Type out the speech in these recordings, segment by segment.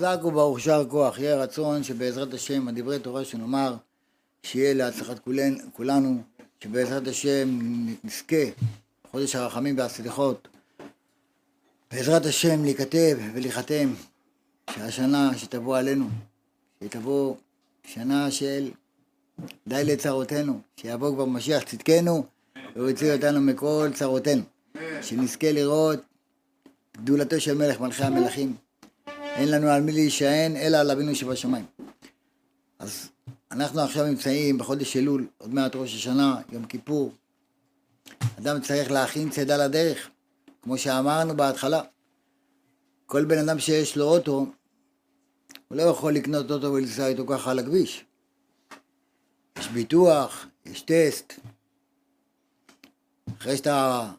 חזק וברוך שער כוח, יהיה רצון שבעזרת השם, הדברי תורה שנאמר, שיהיה להצלחת כולנו, כולנו, שבעזרת השם נזכה, חודש הרחמים והסליחות, בעזרת השם להיכתב ולהיחתם, שהשנה שתבוא עלינו, שתבוא שנה של די לצרותינו, שיבוא כבר משיח צדקנו, והוא יציל אותנו מכל צרותינו, שנזכה לראות גדולתו של מלך מלכי המלכים. אין לנו על מי להישען, אלא על אבינו שבשמיים. אז אנחנו עכשיו נמצאים בחודש אלול, עוד מעט ראש השנה, יום כיפור. אדם צריך להכין צידה לדרך, כמו שאמרנו בהתחלה. כל בן אדם שיש לו אוטו, הוא לא יכול לקנות אוטו ולנסוע איתו ככה על הכביש. יש ביטוח, יש טסט. אחרי שאתה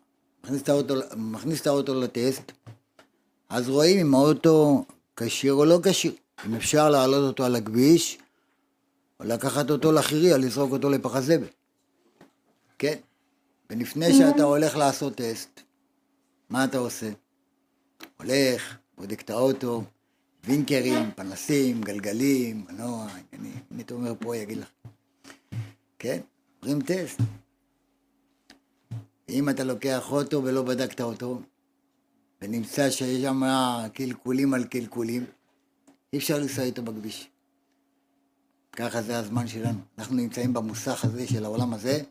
מכניס את האוטו, מכניס את האוטו לטסט, אז רואים אם האוטו כשיר או לא כשיר. אם אפשר להעלות אותו על הכביש, או לקחת אותו לחירייה, לזרוק אותו לפח הזבל. כן? ולפני שאתה הולך לעשות טסט, מה אתה עושה? הולך, בודק את האוטו, וינקרים, פנסים, גלגלים, מנוע, עניינים. אם אתה אומר פה, יגיד לך. כן? עוברים טסט. אם אתה לוקח אוטו ולא בדקת אותו, ונמצא שיש שם קלקולים על קלקולים, אי אפשר לנסוע איתו בכביש. ככה זה הזמן שלנו. אנחנו נמצאים במוסך הזה של העולם הזה,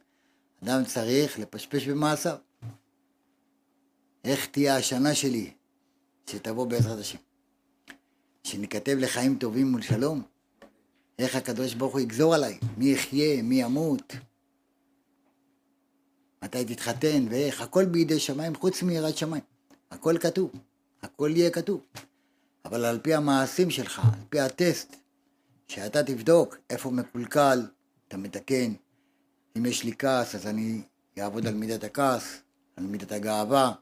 אדם צריך לפשפש במעשיו. איך תהיה השנה שלי שתבוא בעזרת השם? שניכתב לחיים טובים ולשלום? איך הקדוש ברוך הוא יגזור עליי? מי יחיה? מי ימות? מתי תתחתן ואיך? הכל בידי שמיים חוץ מיראת שמיים. הכל כתוב, הכל יהיה כתוב. אבל על פי המעשים שלך, על פי הטסט, שאתה תבדוק איפה מקולקל, אתה מתקן. אם יש לי כעס, אז אני אעבוד על מידת הכעס, על מידת הגאווה,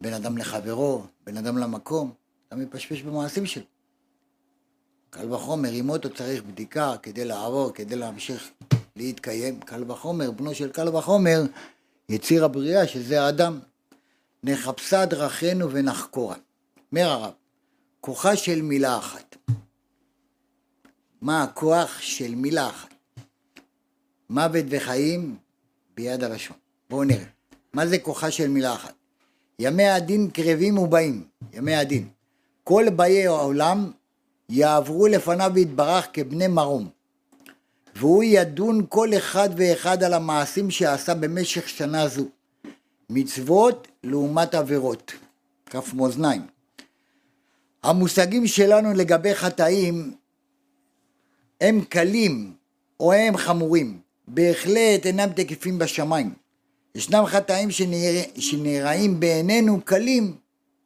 בין אדם לחברו, בין אדם למקום, אתה מפשפש במעשים שלו. קל וחומר, אם אותו צריך בדיקה כדי לעבור, כדי להמשיך להתקיים, קל וחומר, בנו של קל וחומר, יציר הבריאה, שזה האדם. נחפשה דרכינו ונחקורה. אומר הרב, כוחה של מילה אחת. מה הכוח של מילה אחת? מוות וחיים ביד הלשון. בואו נראה. מה זה כוחה של מילה אחת? ימי הדין קרבים ובאים, ימי הדין. כל באי העולם יעברו לפניו ויתברך כבני מרום. והוא ידון כל אחד ואחד על המעשים שעשה במשך שנה זו. מצוות לעומת עבירות. כף מאזניים. המושגים שלנו לגבי חטאים הם קלים או הם חמורים, בהחלט אינם תקפים בשמיים. ישנם חטאים שנרא... שנראים בעינינו קלים,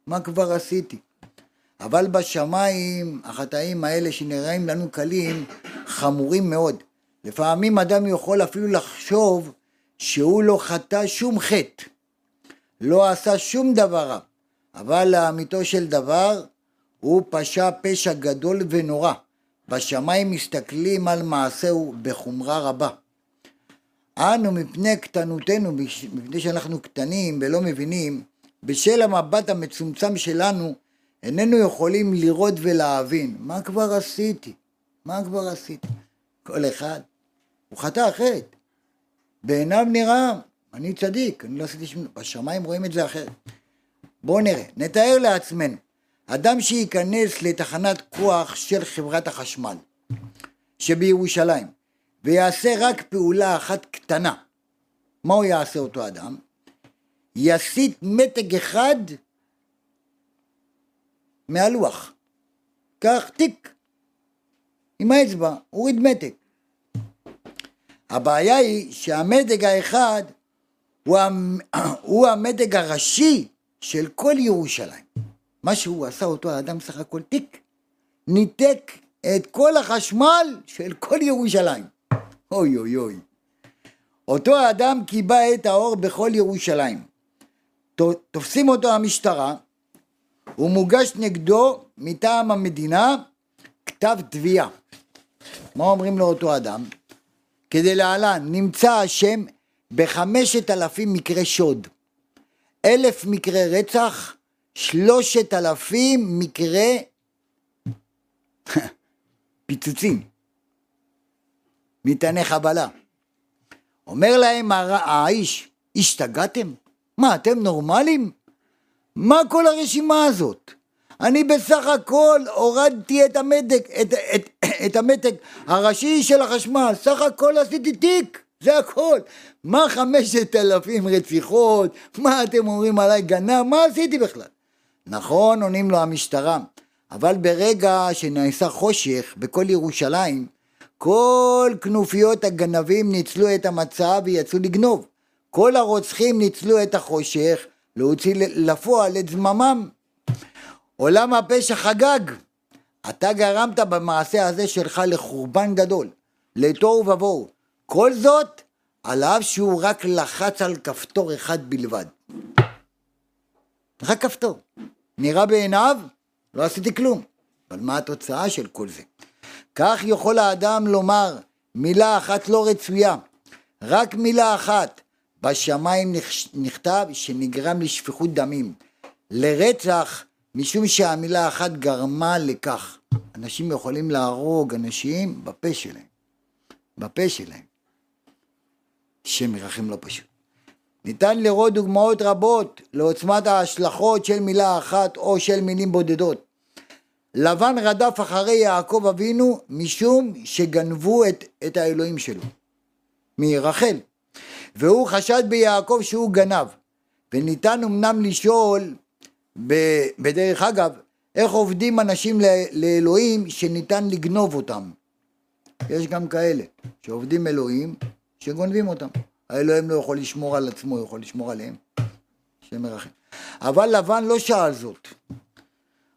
מה כבר עשיתי? אבל בשמיים החטאים האלה שנראים לנו קלים חמורים מאוד. לפעמים אדם יכול אפילו לחשוב שהוא לא חטא שום חטא, לא עשה שום דבר רע, אבל לאמיתו של דבר הוא פשע פשע גדול ונורא. בשמיים מסתכלים על מעשהו בחומרה רבה. אנו מפני קטנותנו, מפני שאנחנו קטנים ולא מבינים, בשל המבט המצומצם שלנו, איננו יכולים לראות ולהבין. מה כבר עשיתי? מה כבר עשיתי? כל אחד, הוא חטא חטא. בעיניו נראה, אני צדיק, אני לא עשיתי שום... בשמיים רואים את זה אחרת. בואו נראה, נתאר לעצמנו. אדם שייכנס לתחנת כוח של חברת החשמל שבירושלים ויעשה רק פעולה אחת קטנה, מה הוא יעשה אותו אדם? יסיט מתג אחד מהלוח. קח תיק עם האצבע, הוריד מתג. הבעיה היא שהמתג האחד הוא, הוא המתג הראשי של כל ירושלים. מה שהוא עשה אותו האדם סך הכל תיק, ניתק את כל החשמל של כל ירושלים. אוי אוי אוי. אותו האדם קיבע את האור בכל ירושלים. תופסים אותו המשטרה, הוא מוגש נגדו מטעם המדינה כתב תביעה. מה אומרים לאותו אדם? כדי להלן, נמצא אשם בחמשת אלפים מקרי שוד, אלף מקרי רצח, שלושת אלפים מקרי פיצוצים, מטעני חבלה. אומר להם האיש, השתגעתם? מה, אתם נורמלים? מה כל הרשימה הזאת? אני בסך הכל הורדתי את המתק, את, את, את המתק הראשי של החשמל, סך הכל עשיתי תיק, זה הכל. מה חמשת אלפים רציחות? מה אתם אומרים עליי גנב? מה עשיתי בכלל? נכון, עונים לו המשטרה, אבל ברגע שנעשה חושך בכל ירושלים, כל כנופיות הגנבים ניצלו את המצב ויצאו לגנוב. כל הרוצחים ניצלו את החושך להוציא לפועל את זממם. עולם הפשע חגג. אתה גרמת במעשה הזה שלך לחורבן גדול, לתוהו ובוהו. כל זאת, על אף שהוא רק לחץ על כפתור אחד בלבד. רק כפתור. נראה בעיניו, לא עשיתי כלום. אבל מה התוצאה של כל זה? כך יכול האדם לומר מילה אחת לא רצויה, רק מילה אחת. בשמיים נכתב שנגרם לשפיכות דמים, לרצח, משום שהמילה אחת גרמה לכך. אנשים יכולים להרוג אנשים בפה שלהם, בפה שלהם. שם ירחם לא פשוט. ניתן לראות דוגמאות רבות לעוצמת ההשלכות של מילה אחת או של מילים בודדות. לבן רדף אחרי יעקב אבינו משום שגנבו את, את האלוהים שלו. מרחל. והוא חשד ביעקב שהוא גנב. וניתן אמנם לשאול, בדרך אגב, איך עובדים אנשים לאלוהים שניתן לגנוב אותם. יש גם כאלה שעובדים אלוהים שגונבים אותם. האלוהים לא יכול לשמור על עצמו, הוא יכול לשמור עליהם. השם מרחם. אבל לבן לא שאל זאת.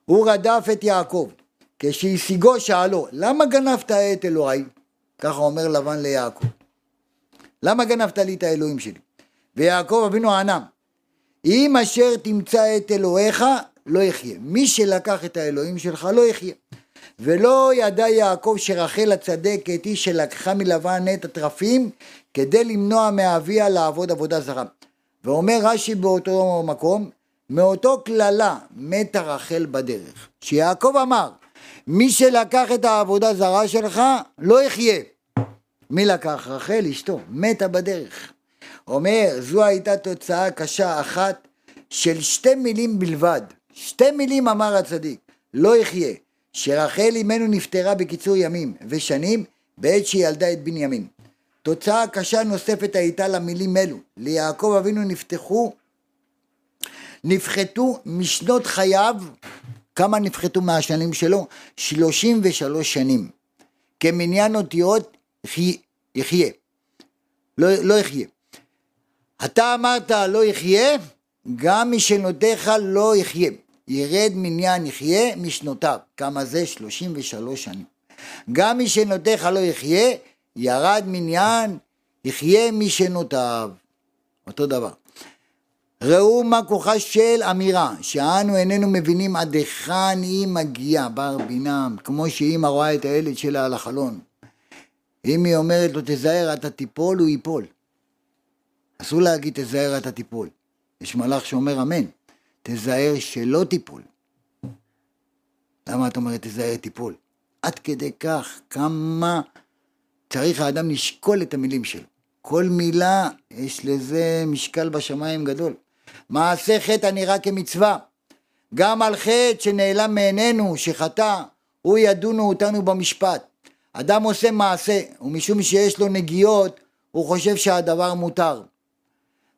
הוא רדף את יעקב. כשהשיגו שאלו, למה גנבת את אלוהי? ככה אומר לבן ליעקב. למה גנבת לי את האלוהים שלי? ויעקב אבינו ענה, אם אשר תמצא את אלוהיך, לא יחיה. מי שלקח את האלוהים שלך, לא יחיה. ולא ידע יעקב שרחל הצדקת היא שלקחה מלבן את התרפים כדי למנוע מאביה לעבוד עבודה זרה. ואומר רש"י באותו מקום, מאותו קללה מתה רחל בדרך. שיעקב אמר, מי שלקח את העבודה זרה שלך, לא יחיה. מי לקח? רחל אשתו, מתה בדרך. אומר, זו הייתה תוצאה קשה אחת של שתי מילים בלבד. שתי מילים אמר הצדיק, לא יחיה, שרחל אימנו נפטרה בקיצור ימים ושנים בעת שהיא ילדה את בנימין. תוצאה קשה נוספת הייתה למילים אלו, ליעקב אבינו נפתחו, נפחתו משנות חייו, כמה נפחתו מהשנים שלו? 33 שנים. כמניין אותיות יחיה. לא, לא יחיה. אתה אמרת לא יחיה, גם משנותיך לא יחיה. ירד מניין יחיה משנותיו. כמה זה? 33 שנים. גם משנותיך לא יחיה, ירד מניין יחיה משנותיו. אותו דבר. ראו מה כוחה של אמירה, שאנו איננו מבינים עד היכן היא מגיעה, בר בינם, כמו שאימא רואה את הילד שלה על החלון. אם היא אומרת לו תזהר אתה תיפול, הוא ייפול. אסור להגיד תזהר אתה תיפול. יש מלאך שאומר אמן, תזהר שלא תיפול. למה את אומרת תזהר תיפול? עד כדי כך כמה צריך האדם לשקול את המילים שלו. כל מילה יש לזה משקל בשמיים גדול. מעשה חטא הנראה כמצווה. גם על חטא שנעלם מעינינו, שחטא, הוא ידונו אותנו במשפט. אדם עושה מעשה, ומשום שיש לו נגיעות, הוא חושב שהדבר מותר.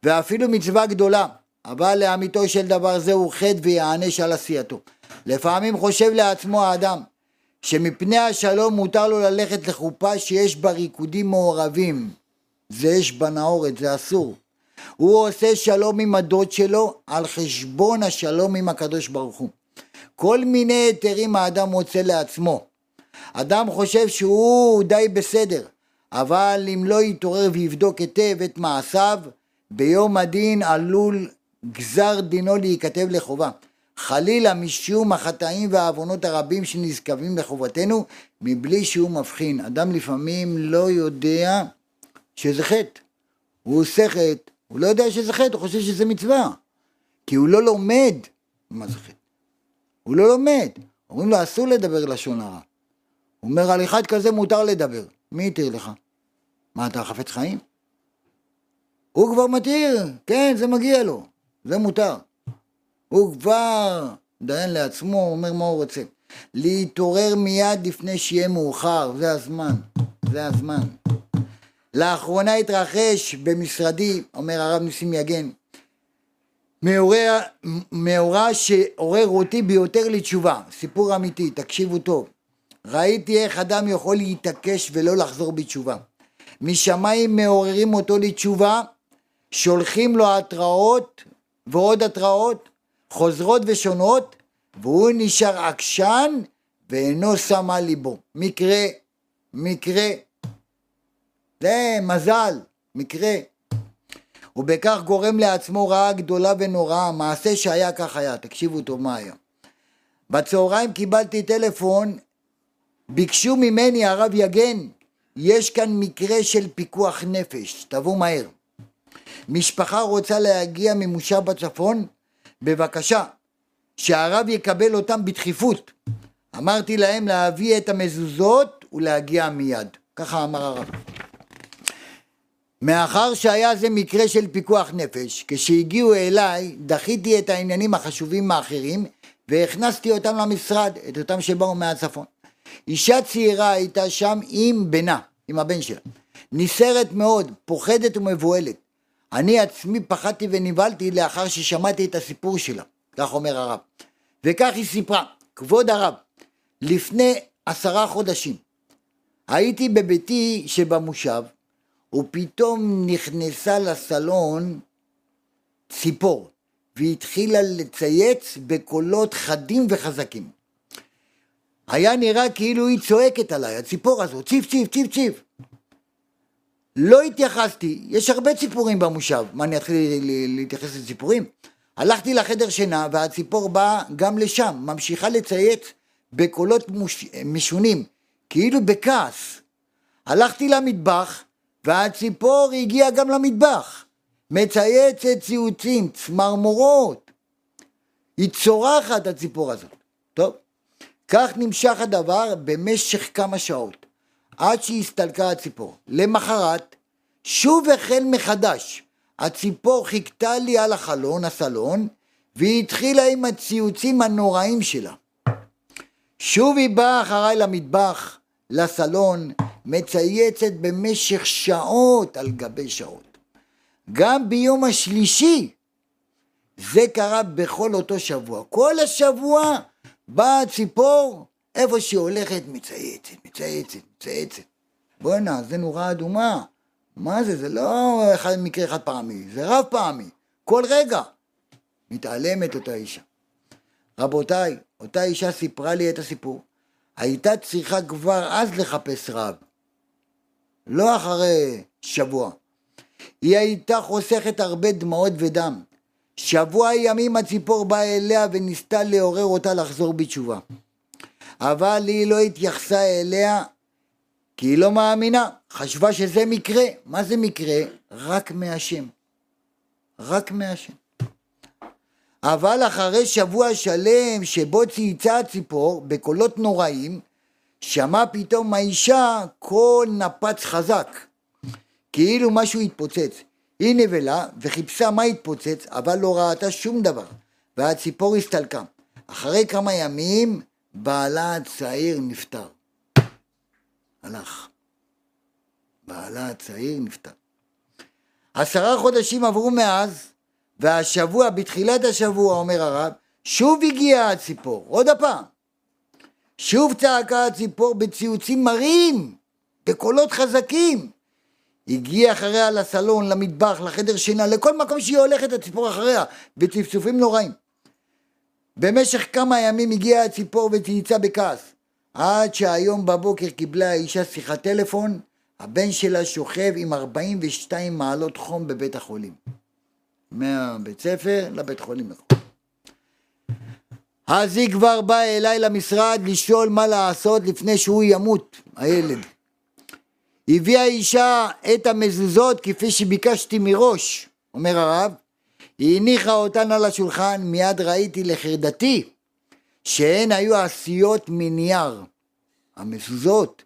ואפילו מצווה גדולה, אבל לאמיתו של דבר זה הוא חטא ויענש על עשייתו. לפעמים חושב לעצמו האדם, שמפני השלום מותר לו ללכת לחופה שיש בה ריקודים מעורבים. זה אש בנאורת, זה אסור. הוא עושה שלום עם הדוד שלו על חשבון השלום עם הקדוש ברוך הוא. כל מיני היתרים האדם מוצא לעצמו. אדם חושב שהוא די בסדר, אבל אם לא יתעורר ויבדוק היטב את מעשיו, ביום הדין עלול גזר דינו להיכתב לחובה. חלילה משום החטאים והעוונות הרבים שנזכבים לחובתנו, מבלי שהוא מבחין. אדם לפעמים לא יודע שזה חטא. הוא עושה חטא, הוא לא יודע שזה חטא, הוא חושב שזה מצווה. כי הוא לא לומד מה זה חטא. הוא לא לומד. אומרים לו אסור לדבר לשון הרע. הוא אומר, על אחד כזה מותר לדבר. מי התיר לך? מה, אתה חפץ חיים? הוא כבר מתיר, כן, זה מגיע לו, זה מותר. הוא כבר דיין לעצמו, אומר מה הוא רוצה. להתעורר מיד לפני שיהיה מאוחר, זה הזמן, זה הזמן. לאחרונה התרחש במשרדי, אומר הרב ניסים יגן, מאורע שעורר אותי ביותר לתשובה, סיפור אמיתי, תקשיבו טוב. ראיתי איך אדם יכול להתעקש ולא לחזור בתשובה. משמיים מעוררים אותו לתשובה, שולחים לו התראות ועוד התראות, חוזרות ושונות, והוא נשאר עקשן ואינו שם על ליבו. מקרה, מקרה. זה מזל, מקרה. ובכך גורם לעצמו רעה גדולה ונוראה, מעשה שהיה כך היה, תקשיבו טוב מה היה. בצהריים קיבלתי טלפון, ביקשו ממני הרב יגן, יש כאן מקרה של פיקוח נפש, תבואו מהר. משפחה רוצה להגיע ממושב בצפון, בבקשה, שהרב יקבל אותם בדחיפות. אמרתי להם להביא את המזוזות ולהגיע מיד. ככה אמר הרב. מאחר שהיה זה מקרה של פיקוח נפש, כשהגיעו אליי דחיתי את העניינים החשובים האחרים והכנסתי אותם למשרד, את אותם שבאו מהצפון. אישה צעירה הייתה שם עם בנה, עם הבן שלה. נסערת מאוד, פוחדת ומבוהלת. אני עצמי פחדתי ונבהלתי לאחר ששמעתי את הסיפור שלה, כך אומר הרב. וכך היא סיפרה, כבוד הרב, לפני עשרה חודשים הייתי בביתי שבמושב ופתאום נכנסה לסלון ציפור והתחילה לצייץ בקולות חדים וחזקים. היה נראה כאילו היא צועקת עליי, הציפור הזאת, ציף ציף ציף ציף. לא התייחסתי, יש הרבה ציפורים במושב, מה אני אתחיל להתייחס לציפורים? הלכתי לחדר שינה והציפור באה גם לשם, ממשיכה לצייץ בקולות מוש... משונים, כאילו בכעס. הלכתי למטבח והציפור הגיעה גם למטבח, מצייצת ציוצים, צמרמורות. היא צורחת הציפור הזאת. טוב, כך נמשך הדבר במשך כמה שעות, עד שהסתלקה הציפור. למחרת, שוב החל מחדש. הציפור חיכתה לי על החלון, הסלון, והיא התחילה עם הציוצים הנוראים שלה. שוב היא באה אחריי למטבח, לסלון, מצייצת במשך שעות על גבי שעות. גם ביום השלישי זה קרה בכל אותו שבוע. כל השבוע באה הציפור, איפה שהיא הולכת מצייצת, מצייצת, מצייצת. בואנה, זה נורה אדומה. מה זה? זה לא אחד, מקרה חד פעמי, זה רב פעמי. כל רגע. מתעלמת אותה אישה. רבותיי, אותה אישה סיפרה לי את הסיפור. הייתה צריכה כבר אז לחפש רב. לא אחרי שבוע. היא הייתה חוסכת הרבה דמעות ודם. שבוע ימים הציפור באה אליה וניסתה לעורר אותה לחזור בתשובה. אבל היא לא התייחסה אליה כי היא לא מאמינה, חשבה שזה מקרה. מה זה מקרה? רק מהשם. רק מהשם. אבל אחרי שבוע שלם שבו צייצה הציפור בקולות נוראים, שמע פתאום האישה קול נפץ חזק, כאילו משהו התפוצץ. היא נבלה וחיפשה מה התפוצץ, אבל לא ראתה שום דבר, והציפור הסתלקה. אחרי כמה ימים בעלה הצעיר נפטר. הלך. בעלה הצעיר נפטר. עשרה חודשים עברו מאז, והשבוע, בתחילת השבוע, אומר הרב, שוב הגיעה הציפור, עוד הפעם. שוב צעקה הציפור בציוצים מרים, בקולות חזקים. הגיעה אחריה לסלון, למטבח, לחדר שינה, לכל מקום שהיא הולכת הציפור אחריה, בצפצופים נוראים. במשך כמה ימים הגיעה הציפור וצייצה בכעס, עד שהיום בבוקר קיבלה האישה שיחת טלפון, הבן שלה שוכב עם 42 מעלות חום בבית החולים. מהבית ספר לבית חולים. אז היא כבר באה אליי למשרד לשאול מה לעשות לפני שהוא ימות, הילד. הביאה אישה את המזוזות כפי שביקשתי מראש, אומר הרב. היא הניחה אותן על השולחן, מיד ראיתי לחרדתי שהן היו עשויות מנייר. המזוזות,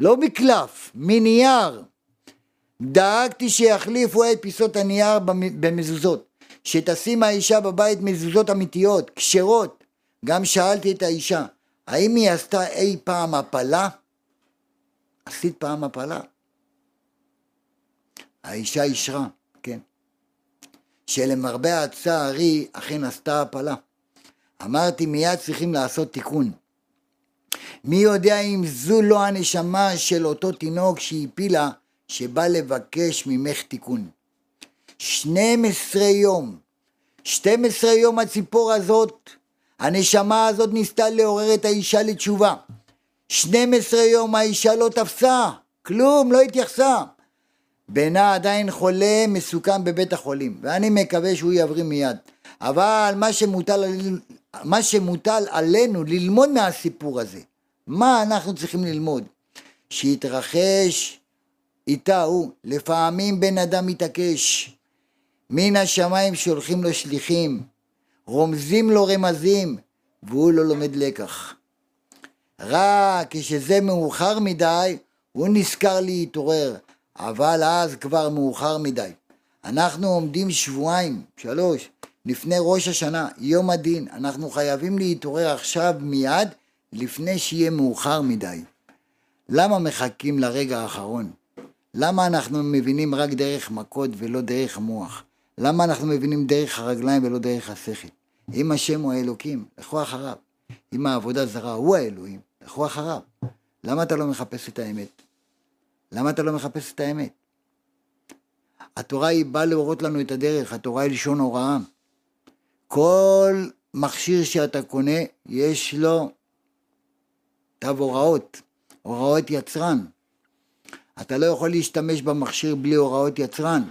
לא מקלף, מנייר. דאגתי שיחליפו את פיסות הנייר במזוזות, שתשים האישה בבית מזוזות אמיתיות, כשרות. גם שאלתי את האישה, האם היא עשתה אי פעם הפלה? עשית פעם הפלה? האישה אישרה. שלמרבה הצער היא אכן עשתה הפלה. אמרתי מיד צריכים לעשות תיקון. מי יודע אם זו לא הנשמה של אותו תינוק שהפילה, שבא לבקש ממך תיקון. 12 יום, 12 יום הציפור הזאת, הנשמה הזאת ניסתה לעורר את האישה לתשובה. 12 יום האישה לא תפסה, כלום, לא התייחסה. בנה עדיין חולה מסוכן בבית החולים, ואני מקווה שהוא יבריא מיד. אבל מה שמוטל, מה שמוטל עלינו ללמוד מהסיפור הזה, מה אנחנו צריכים ללמוד? שהתרחש איתה הוא, לפעמים בן אדם מתעקש, מן השמיים שולחים לו שליחים, רומזים לו רמזים, והוא לא לומד לקח. רק כשזה מאוחר מדי, הוא נזכר להתעורר, אבל אז כבר מאוחר מדי. אנחנו עומדים שבועיים, שלוש, לפני ראש השנה, יום הדין, אנחנו חייבים להתעורר עכשיו מיד, לפני שיהיה מאוחר מדי. למה מחכים לרגע האחרון? למה אנחנו מבינים רק דרך מכות ולא דרך המוח? למה אנחנו מבינים דרך הרגליים ולא דרך השכל? אם השם הוא האלוקים, לכו אחריו. אם העבודה זרה הוא האלוהים, לכו אחריו. למה אתה לא מחפש את האמת? למה אתה לא מחפש את האמת? התורה היא באה להורות לנו את הדרך, התורה היא לשון הוראה. כל מכשיר שאתה קונה, יש לו תו הוראות, הוראות יצרן. אתה לא יכול להשתמש במכשיר בלי הוראות יצרן.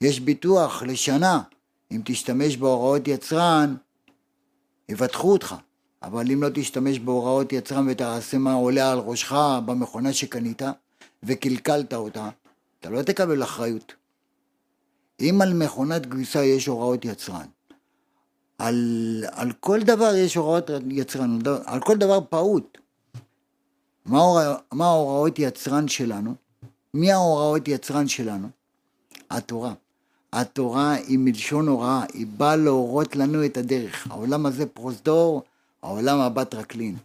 יש ביטוח לשנה, אם תשתמש בהוראות יצרן, יבטחו אותך. אבל אם לא תשתמש בהוראות יצרן ותעשה מה עולה על ראשך במכונה שקנית וקלקלת אותה, אתה לא תקבל אחריות. אם על מכונת כביסה יש הוראות יצרן, על, על כל דבר יש הוראות יצרן, על כל דבר פעוט. מה ההוראות יצרן שלנו? מי ההוראות יצרן שלנו? התורה. התורה היא מלשון הוראה, היא באה להורות לנו את הדרך. העולם הזה פרוזדור, העולם הבא טרקלין.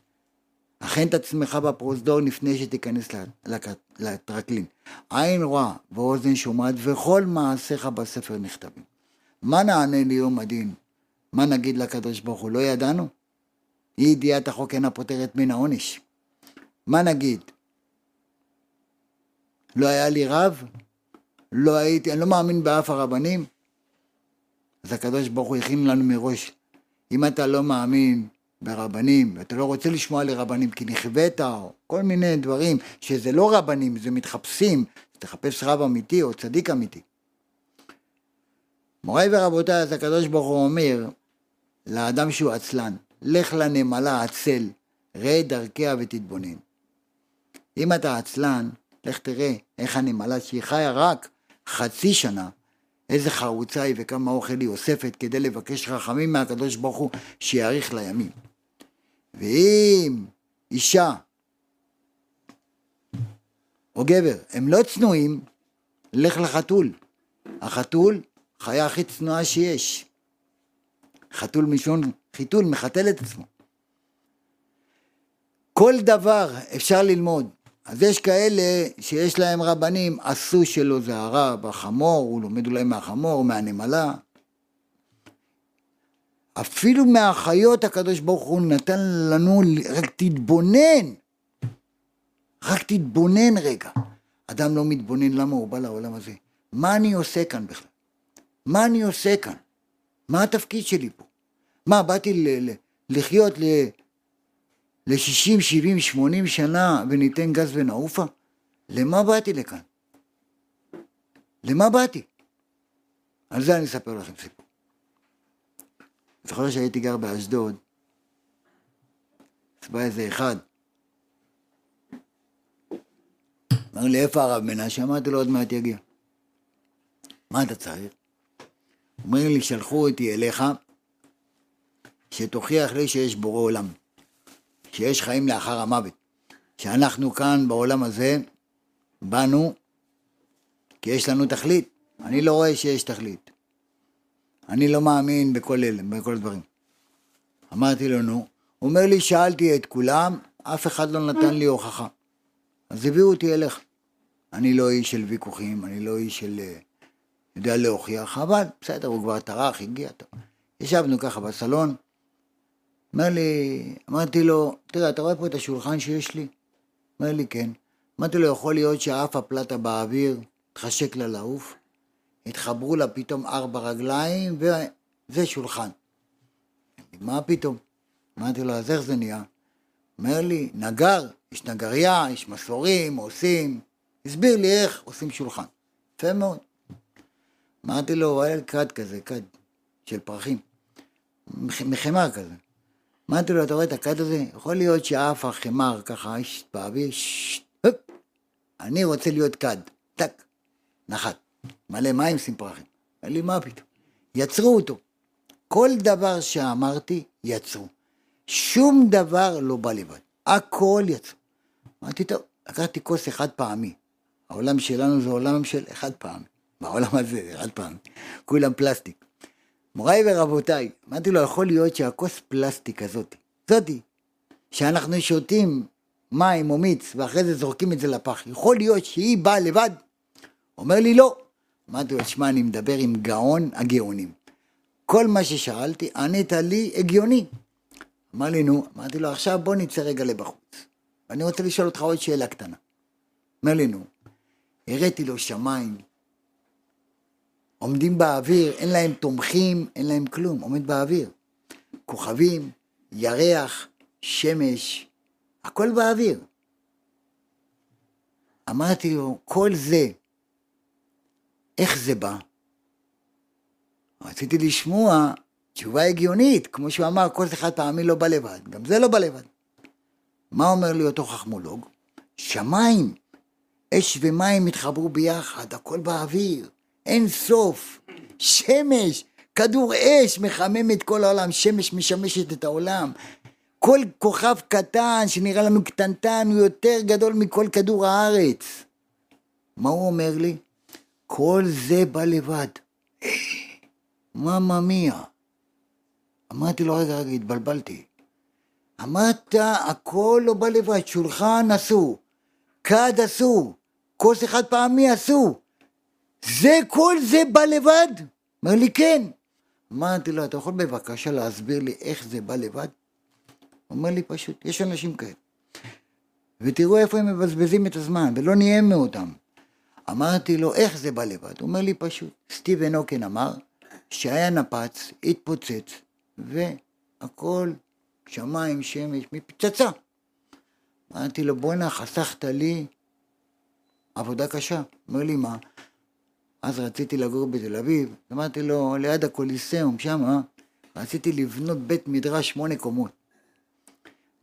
הכן את עצמך בפרוזדור לפני שתיכנס לטרקלין. עין רואה ואוזן שומעת וכל מעשיך בספר נכתבים. מה נענה ליום הדין? מה נגיד לקדוש ברוך הוא? לא ידענו? אי ידיעת החוק אינה פותרת מן העונש. מה נגיד? לא היה לי רב? לא הייתי, אני לא מאמין באף הרבנים? אז הקדוש ברוך הוא הכין לנו מראש. אם אתה לא מאמין ברבנים, ואתה לא רוצה לשמוע לרבנים כי נכווית, או כל מיני דברים, שזה לא רבנים, זה מתחפשים, תחפש רב אמיתי או צדיק אמיתי. מוריי ורבותיי, אז הקדוש ברוך הוא אומר לאדם שהוא עצלן, לך לנמלה עצל, ראה דרכיה ותתבונן. אם אתה עצלן, לך תראה איך הנמלה שהיא חיה רק חצי שנה, איזה חרוצה היא וכמה אוכל היא אוספת כדי לבקש רחמים מהקדוש ברוך הוא שיאריך לימים. ואם אישה או גבר הם לא צנועים, לך לחתול. החתול, חיה הכי צנועה שיש. חתול מלשון חיתול, מחתל את עצמו. כל דבר אפשר ללמוד. אז יש כאלה שיש להם רבנים, עשו שלו זה הרב, החמור, הוא לומד אולי מהחמור, מהנמלה. אפילו מהחיות הקדוש ברוך הוא נתן לנו, רק תתבונן, רק תתבונן רגע. אדם לא מתבונן למה הוא בא לעולם הזה. מה אני עושה כאן בכלל? מה אני עושה כאן? מה התפקיד שלי פה? מה, באתי ל- ל- לחיות ל- ל-60, 70, 80 שנה וניתן גז ונעופה? למה באתי לכאן? למה באתי? על זה אני אספר לכם סיפור. זוכר שהייתי גר באשדוד, אז בא איזה אחד, אמר לי, איפה הרב מנשה? אמרתי לו, עוד מעט יגיע. מה אתה צריך? אומר לי, שלחו אותי אליך, שתוכיח לי שיש בורא עולם. שיש חיים לאחר המוות, שאנחנו כאן בעולם הזה, באנו כי יש לנו תכלית. אני לא רואה שיש תכלית. אני לא מאמין בכל אלה, בכל הדברים. אמרתי לו, נו. הוא אומר לי, שאלתי את כולם, אף אחד לא נתן לי הוכחה. אז הביאו אותי אליך. אני לא איש של ויכוחים, אני לא איש של אה, יודע להוכיח, אבל בסדר, הוא כבר טרח, הגיע. טוב. ישבנו ככה בסלון, אומר לי, אמרתי לו, תראה, אתה רואה פה את השולחן שיש לי? אומר לי, כן. אמרתי לו, יכול להיות שעף הפלטה באוויר, התחשק לה לעוף, התחברו לה פתאום ארבע רגליים, וזה שולחן. מה פתאום? אמרתי לו, אז איך זה נהיה? אומר לי, נגר, יש נגריה, יש מסורים, עושים. הסביר לי איך עושים שולחן. יפה מאוד. אמרתי לו, היה כד כזה, כד של פרחים. מחמר כזה. אמרתי לו, אתה רואה את הכד הזה? יכול להיות שאף החמר ככה באוויר, אני רוצה להיות כד. טק, נחת. מלא מים, שים פרחים. אמר לי, מה פתאום? יצרו אותו. כל דבר שאמרתי, יצרו. שום דבר לא בא לבד. הכל יצרו. אמרתי, טוב, לקחתי כוס אחד פעמי. העולם שלנו זה עולם של אחד פעמי. בעולם הזה, אחד פעמי. כולם פלסטיק. מוריי ורבותיי, אמרתי לו, יכול להיות שהכוס פלסטיק הזאת, זאתי, שאנחנו שותים מים או מיץ, ואחרי זה זורקים את זה לפח, יכול להיות שהיא באה לבד? אומר לי, לא. אמרתי לו, שמע, אני מדבר עם גאון הגאונים. כל מה ששאלתי, ענית לי הגיוני. אמר לי, נו, אמרתי לו, עכשיו בוא נצא רגע לבחוץ. ואני רוצה לשאול אותך עוד שאלה קטנה. אומר לי, נו, הראיתי לו שמיים, עומדים באוויר, אין להם תומכים, אין להם כלום, עומד באוויר. כוכבים, ירח, שמש, הכל באוויר. אמרתי לו, כל זה, איך זה בא? רציתי לשמוע תשובה הגיונית, כמו שהוא אמר, כל אחד פעמי לא בא לבד, גם זה לא בא לבד. מה אומר לי אותו חכמולוג? שמיים, אש ומים התחברו ביחד, הכל באוויר. אין סוף. שמש, כדור אש מחמם את כל העולם, שמש משמשת את העולם. כל כוכב קטן שנראה לנו קטנטן הוא יותר גדול מכל כדור הארץ. מה הוא אומר לי? כל זה בא לבד. ממא מיה. אמרתי לו, רגע, רגע, התבלבלתי. אמרת, הכל לא בא לבד, שולחן עשו, כד עשו, כוס אחד פעמי עשו, זה כל זה בא לבד? אומר לי כן. אמרתי לו, אתה יכול בבקשה להסביר לי איך זה בא לבד? הוא אומר לי פשוט, יש אנשים כאלה. ותראו איפה הם מבזבזים את הזמן, ולא נהיה מאותם. אמרתי לו, איך זה בא לבד? הוא אומר לי פשוט, סטיבן אוקן אמר שהיה נפץ, התפוצץ, והכל, שמיים, שמש, מפצצה. אמרתי לו, בואנה, חסכת לי עבודה קשה. אומר לי, מה? אז רציתי לגור בתל אביב, אמרתי לו, ליד הקוליסאום, שמה, רציתי לבנות בית מדרש שמונה קומות.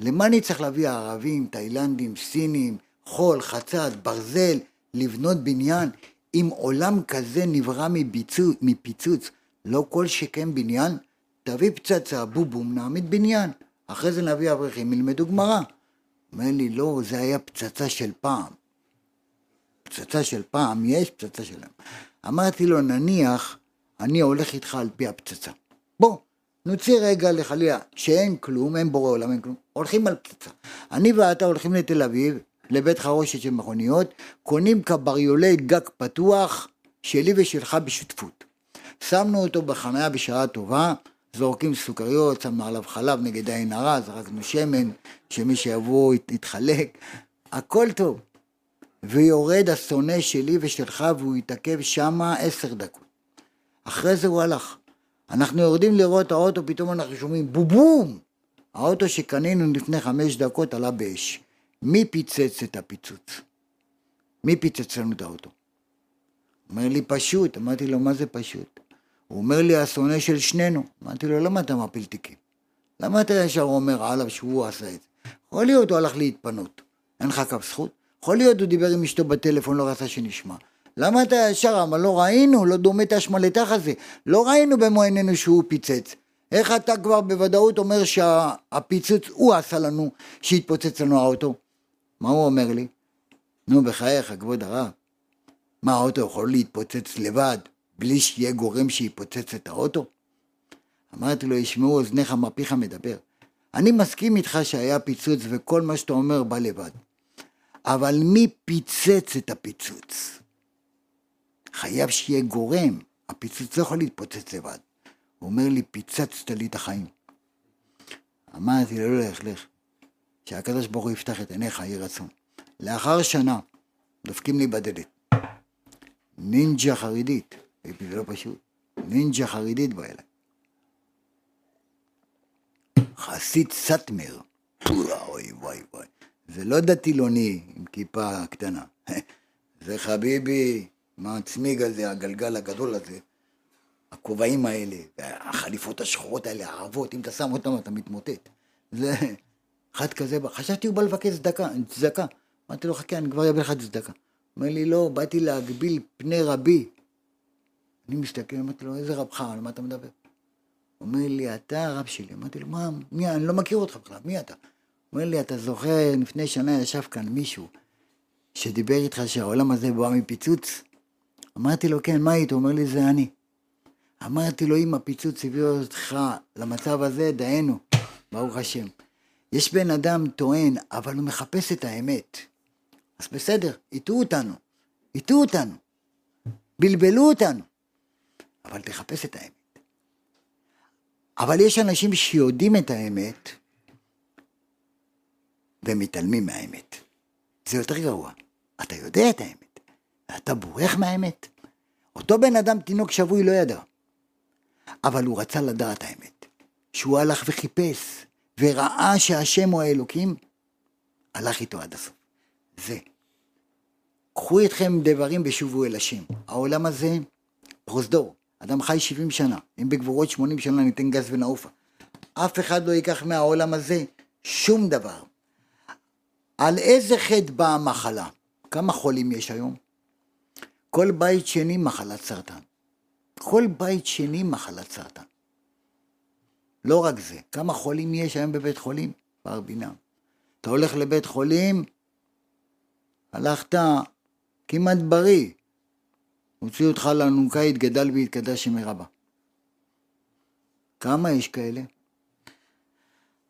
למה אני צריך להביא ערבים, תאילנדים, סינים, חול, חצץ, ברזל, לבנות בניין? אם עולם כזה נברא מביצו, מפיצוץ, לא כל שכן בניין, תביא פצצה, בובום, נעמיד בניין. אחרי זה נביא אברכים, ילמדו גמרא. אומר לי, לא, זה היה פצצה של פעם. פצצה של פעם, יש פצצה שלהם. אמרתי לו, נניח, אני הולך איתך על פי הפצצה. בוא, נוציא רגע לחלילה, שאין כלום, אין בורא עולם, אין כלום, הולכים על פצצה. אני ואתה הולכים לתל אביב, לבית חרושת של מכוניות, קונים קבריולי גג פתוח, שלי ושלך בשותפות. שמנו אותו בחניה בשעה טובה, זורקים סוכריות, שמנו עליו חלב נגד עין הרע, זרקנו שמן, שמי שיבוא יתחלק, הכל טוב. ויורד השונא שלי ושלך והוא יתעכב שמה עשר דקות. אחרי זה הוא הלך. אנחנו יורדים לראות האוטו, פתאום אנחנו שומעים בובום! האוטו שקנינו לפני חמש דקות עלה באש. מי פיצץ את הפיצוץ? מי פיצץ לנו את האוטו? אומר לי פשוט, אמרתי לו מה זה פשוט? הוא אומר לי השונא של שנינו. אמרתי לו למה אתה מפיל תיקים? למה אתה ישר אומר עליו שהוא עשה את זה? יכול להיות הוא הלך להתפנות, אין לך כף זכות? יכול להיות הוא דיבר עם אשתו בטלפון, לא רצה שנשמע. למה אתה ישר, אבל לא ראינו, לא דומה את השמלתך הזה. לא ראינו במו עינינו שהוא פיצץ. איך אתה כבר בוודאות אומר שהפיצוץ הוא עשה לנו, שהתפוצץ לנו האוטו? מה הוא אומר לי? נו, בחייך, כבוד הרב, מה, האוטו יכול להתפוצץ לבד בלי שיהיה גורם שיפוצץ את האוטו? אמרתי לו, ישמעו אוזניך מה פיך מדבר. אני מסכים איתך שהיה פיצוץ וכל מה שאתה אומר בא לבד. אבל מי פיצץ את הפיצוץ? חייב שיהיה גורם, הפיצוץ לא יכול להתפוצץ לבד. הוא אומר לי, פיצצת לי את החיים. אמרתי לו, לא, לך, לך. שהקדוש ברוך הוא יפתח את עיניך, יהי רצון. לאחר שנה, דופקים לי בדלת. נינג'ה חרדית, זה לא פשוט, נינג'ה חרדית בא אליי. חסיד סאטמר, אוי וואי וואי. זה לא דתילוני עם כיפה קטנה. זה חביבי, מה הצמיג הזה, הגלגל הגדול הזה, הכובעים האלה, החליפות השחורות האלה, הערבות, אם אתה שם אותם אתה מתמוטט. זה אחד כזה, חשבתי הוא בא לבקש צדקה, צדקה. אמרתי לו, חכה, אני כבר אביא לך צדקה. אומר לי, לא, באתי להגביל פני רבי. אני מסתכל, אמרתי לו, איזה רבך, על מה אתה מדבר? אומר לי, אתה הרב שלי. אמרתי לו, מה, מי, אני לא מכיר אותך בכלל, מי אתה? אומר לי, אתה זוכר, לפני שנה ישב כאן מישהו שדיבר איתך שהעולם הזה בא מפיצוץ? אמרתי לו, כן, מה היית? אומר לי, זה אני. אמרתי לו, אם הפיצוץ הביא אותך למצב הזה, דהיינו, ברוך השם. יש בן אדם טוען, אבל הוא מחפש את האמת. אז בסדר, הטעו אותנו, הטעו אותנו, בלבלו אותנו, אבל תחפש את האמת. אבל יש אנשים שיודעים את האמת ומתעלמים מהאמת. זה יותר גרוע. אתה יודע את האמת, אתה בורח מהאמת. אותו בן אדם, תינוק שבוי, לא ידע. אבל הוא רצה לדעת האמת. שהוא הלך וחיפש, וראה שהשם הוא האלוקים, הלך איתו עד הסוף. זה. קחו אתכם דברים ושובו אל השם. העולם הזה, פרוזדור. אדם חי 70 שנה, אם בגבורות 80 שנה ניתן גז ונעופה. אף אחד לא ייקח מהעולם הזה שום דבר. על איזה חטא באה המחלה? כמה חולים יש היום? כל בית שני מחלת סרטן. כל בית שני מחלת סרטן. לא רק זה, כמה חולים יש היום בבית חולים? בר בינה. אתה הולך לבית חולים, הלכת כמעט בריא, הוציאו אותך לאלונקה, יתגדל ויתקדש שמי רבה. כמה יש כאלה?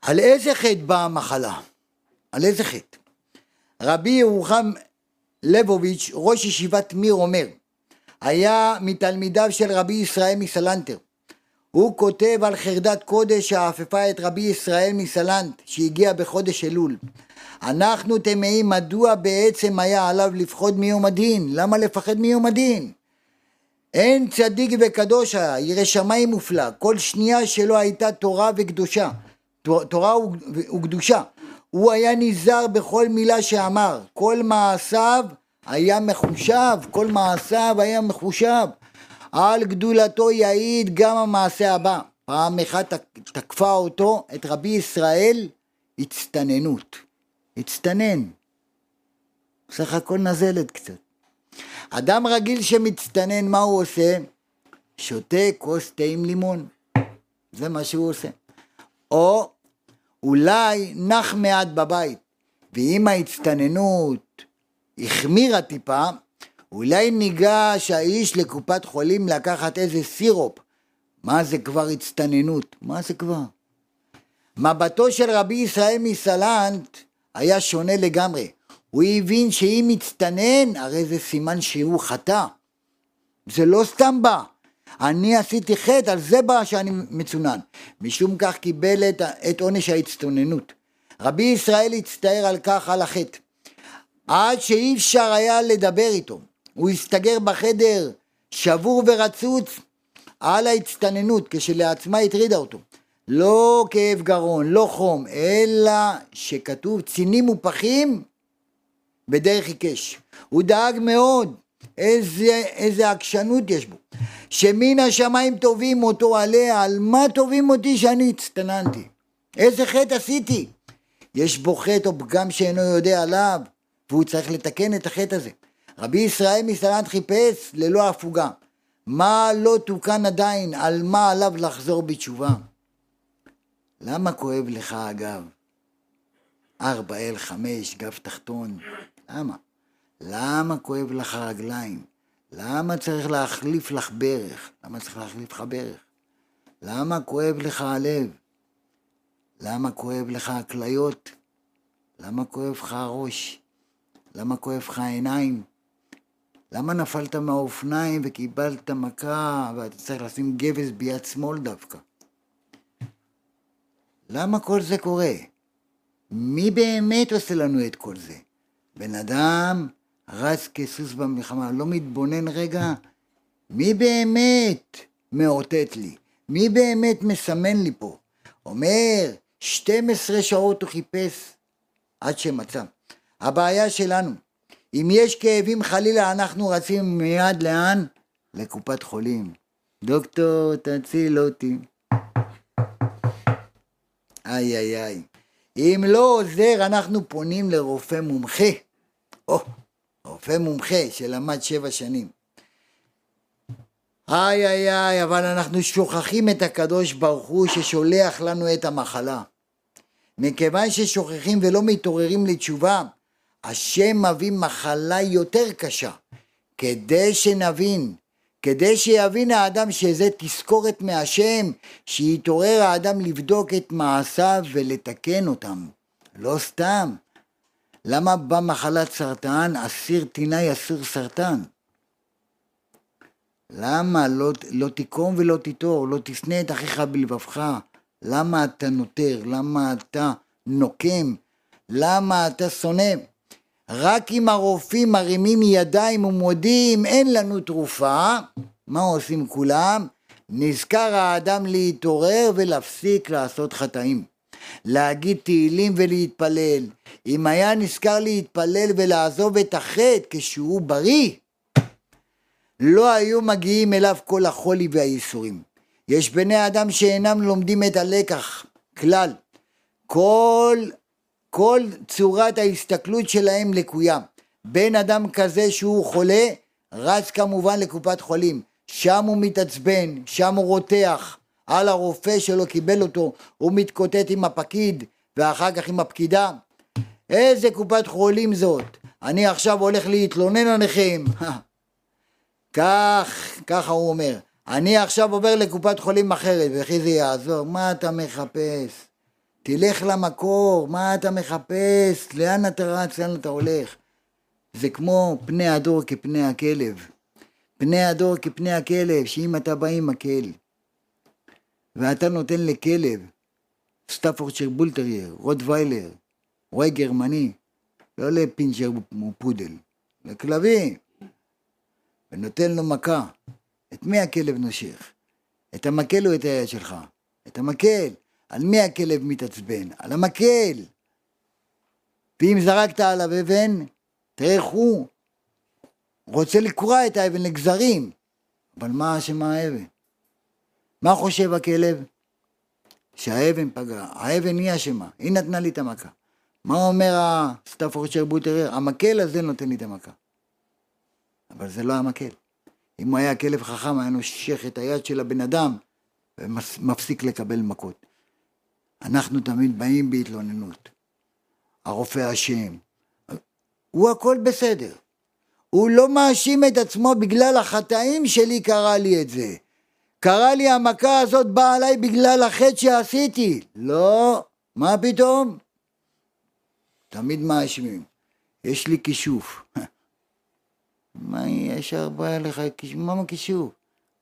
על איזה חטא באה המחלה? על איזה חטא? רבי ירוחם לבוביץ', ראש ישיבת מיר אומר, היה מתלמידיו של רבי ישראל מסלנטר. הוא כותב על חרדת קודש שאפפה את רבי ישראל מסלנט, שהגיע בחודש אלול. אנחנו תמהים מדוע בעצם היה עליו לפחוד מיום הדין? למה לפחד מיום הדין? אין צדיק וקדוש היה, ירא שמיים מופלא, כל שנייה שלו הייתה תורה וקדושה, תורה וקדושה. הוא היה נזהר בכל מילה שאמר, כל מעשיו היה מחושב, כל מעשיו היה מחושב. על גדולתו יעיד גם המעשה הבא. פעם אחת תקפה אותו, את רבי ישראל, הצטננות. הצטנן. בסך הכל נזלת קצת. אדם רגיל שמצטנן, מה הוא עושה? שותה כוס תה עם לימון. זה מה שהוא עושה. או אולי נח מעט בבית, ואם ההצטננות החמירה טיפה, אולי ניגש האיש לקופת חולים לקחת איזה סירופ. מה זה כבר הצטננות? מה זה כבר? מבטו של רבי ישראל מסלנט היה שונה לגמרי. הוא הבין שאם מצטנן, הרי זה סימן שהוא חטא. זה לא סתם בא. אני עשיתי חטא, על זה בא שאני מצונן. משום כך קיבל את, את עונש ההצטוננות. רבי ישראל הצטער על כך על החטא. עד שאי אפשר היה לדבר איתו. הוא הסתגר בחדר, שבור ורצוץ, על ההצטננות, כשלעצמה הטרידה אותו. לא כאב גרון, לא חום, אלא שכתוב צינים ופחים בדרך עיקש. הוא דאג מאוד, איזה, איזה עקשנות יש בו. שמן השמיים טובים אותו עליה, על מה טובים אותי שאני הצטננתי? איזה חטא עשיתי? יש בו חטא או פגם שאינו יודע עליו, והוא צריך לתקן את החטא הזה. רבי ישראל מסלנט חיפש ללא הפוגה. מה לא תוקן עדיין, על מה עליו לחזור בתשובה? למה כואב לך אגב? 4L5, גב תחתון. למה? למה כואב לך רגליים? למה צריך להחליף לך ברך? למה צריך להחליף לך ברך? למה כואב לך הלב? למה כואב לך הכליות? למה כואב לך הראש? למה כואב לך העיניים? למה נפלת מהאופניים וקיבלת מכה ואתה צריך לשים גבס ביד שמאל דווקא? למה כל זה קורה? מי באמת עושה לנו את כל זה? בן אדם רץ כסוס במלחמה, לא מתבונן רגע? מי באמת מאותת לי? מי באמת מסמן לי פה? אומר, 12 שעות הוא חיפש עד שמצא. הבעיה שלנו, אם יש כאבים חלילה, אנחנו רצים מיד לאן? לקופת חולים. דוקטור, תציל אותי. איי איי איי. אם לא עוזר, אנחנו פונים לרופא מומחה. או, רופא מומחה שלמד שבע שנים. איי איי איי, אבל אנחנו שוכחים את הקדוש ברוך הוא ששולח לנו את המחלה. מכיוון ששוכחים ולא מתעוררים לתשובה, השם מביא מחלה יותר קשה, כדי שנבין, כדי שיבין האדם שזה תזכורת מהשם, שיתעורר האדם לבדוק את מעשיו ולתקן אותם. לא סתם. למה במחלת סרטן אסיר טינה אסיר סרטן? למה לא, לא תיקום ולא תיטור, לא תשנא את אחיך בלבבך? למה אתה נותר? למה אתה נוקם? למה אתה שונא? רק אם הרופאים מרימים ידיים ומודים אין לנו תרופה, מה עושים כולם? נזכר האדם להתעורר ולהפסיק לעשות חטאים. להגיד תהילים ולהתפלל. אם היה נזכר להתפלל ולעזוב את החטא כשהוא בריא, לא היו מגיעים אליו כל החולי והייסורים. יש בני אדם שאינם לומדים את הלקח כלל. כל, כל צורת ההסתכלות שלהם לקויה. בן אדם כזה שהוא חולה, רץ כמובן לקופת חולים. שם הוא מתעצבן, שם הוא רותח על הרופא שלו קיבל אותו, הוא מתקוטט עם הפקיד ואחר כך עם הפקידה. איזה קופת חולים זאת? אני עכשיו הולך להתלונן עליכם. כך, ככה הוא אומר. אני עכשיו עובר לקופת חולים אחרת, וכי זה יעזור. מה אתה מחפש? תלך למקור, מה אתה מחפש? לאן אתה רץ? לאן אתה הולך? זה כמו פני הדור כפני הכלב. פני הדור כפני הכלב, שאם אתה בא עם מקל, ואתה נותן לכלב, סטפורדשר בולטרייר, רוטוויילר, רואה גרמני, לא לפינצ'ר פודל, לכלבים, ונותן לו מכה, את מי הכלב נושך? את המקל או את היד שלך? את המקל. על מי הכלב מתעצבן? על המקל. ואם זרקת עליו אבן, תראה איך הוא רוצה לקרוע את האבן לגזרים. אבל מה אשם האבן? מה חושב הכלב? שהאבן פגעה, האבן היא אשמה, היא נתנה לי את המכה. מה אומר הסטפורצ'ר בוטרר? המקל הזה נותן לי את המכה. אבל זה לא המקל. אם הוא היה כלב חכם, היה נושך את היד של הבן אדם ומפסיק לקבל מכות. אנחנו תמיד באים בהתלוננות. הרופא אשם. הוא הכל בסדר. הוא לא מאשים את עצמו בגלל החטאים שלי קרה לי את זה. קרה לי המכה הזאת באה עליי בגלל החטא שעשיתי. לא, מה פתאום? תמיד מאשימים. יש לי כישוף. מה ישר בא לך, מה כישוף?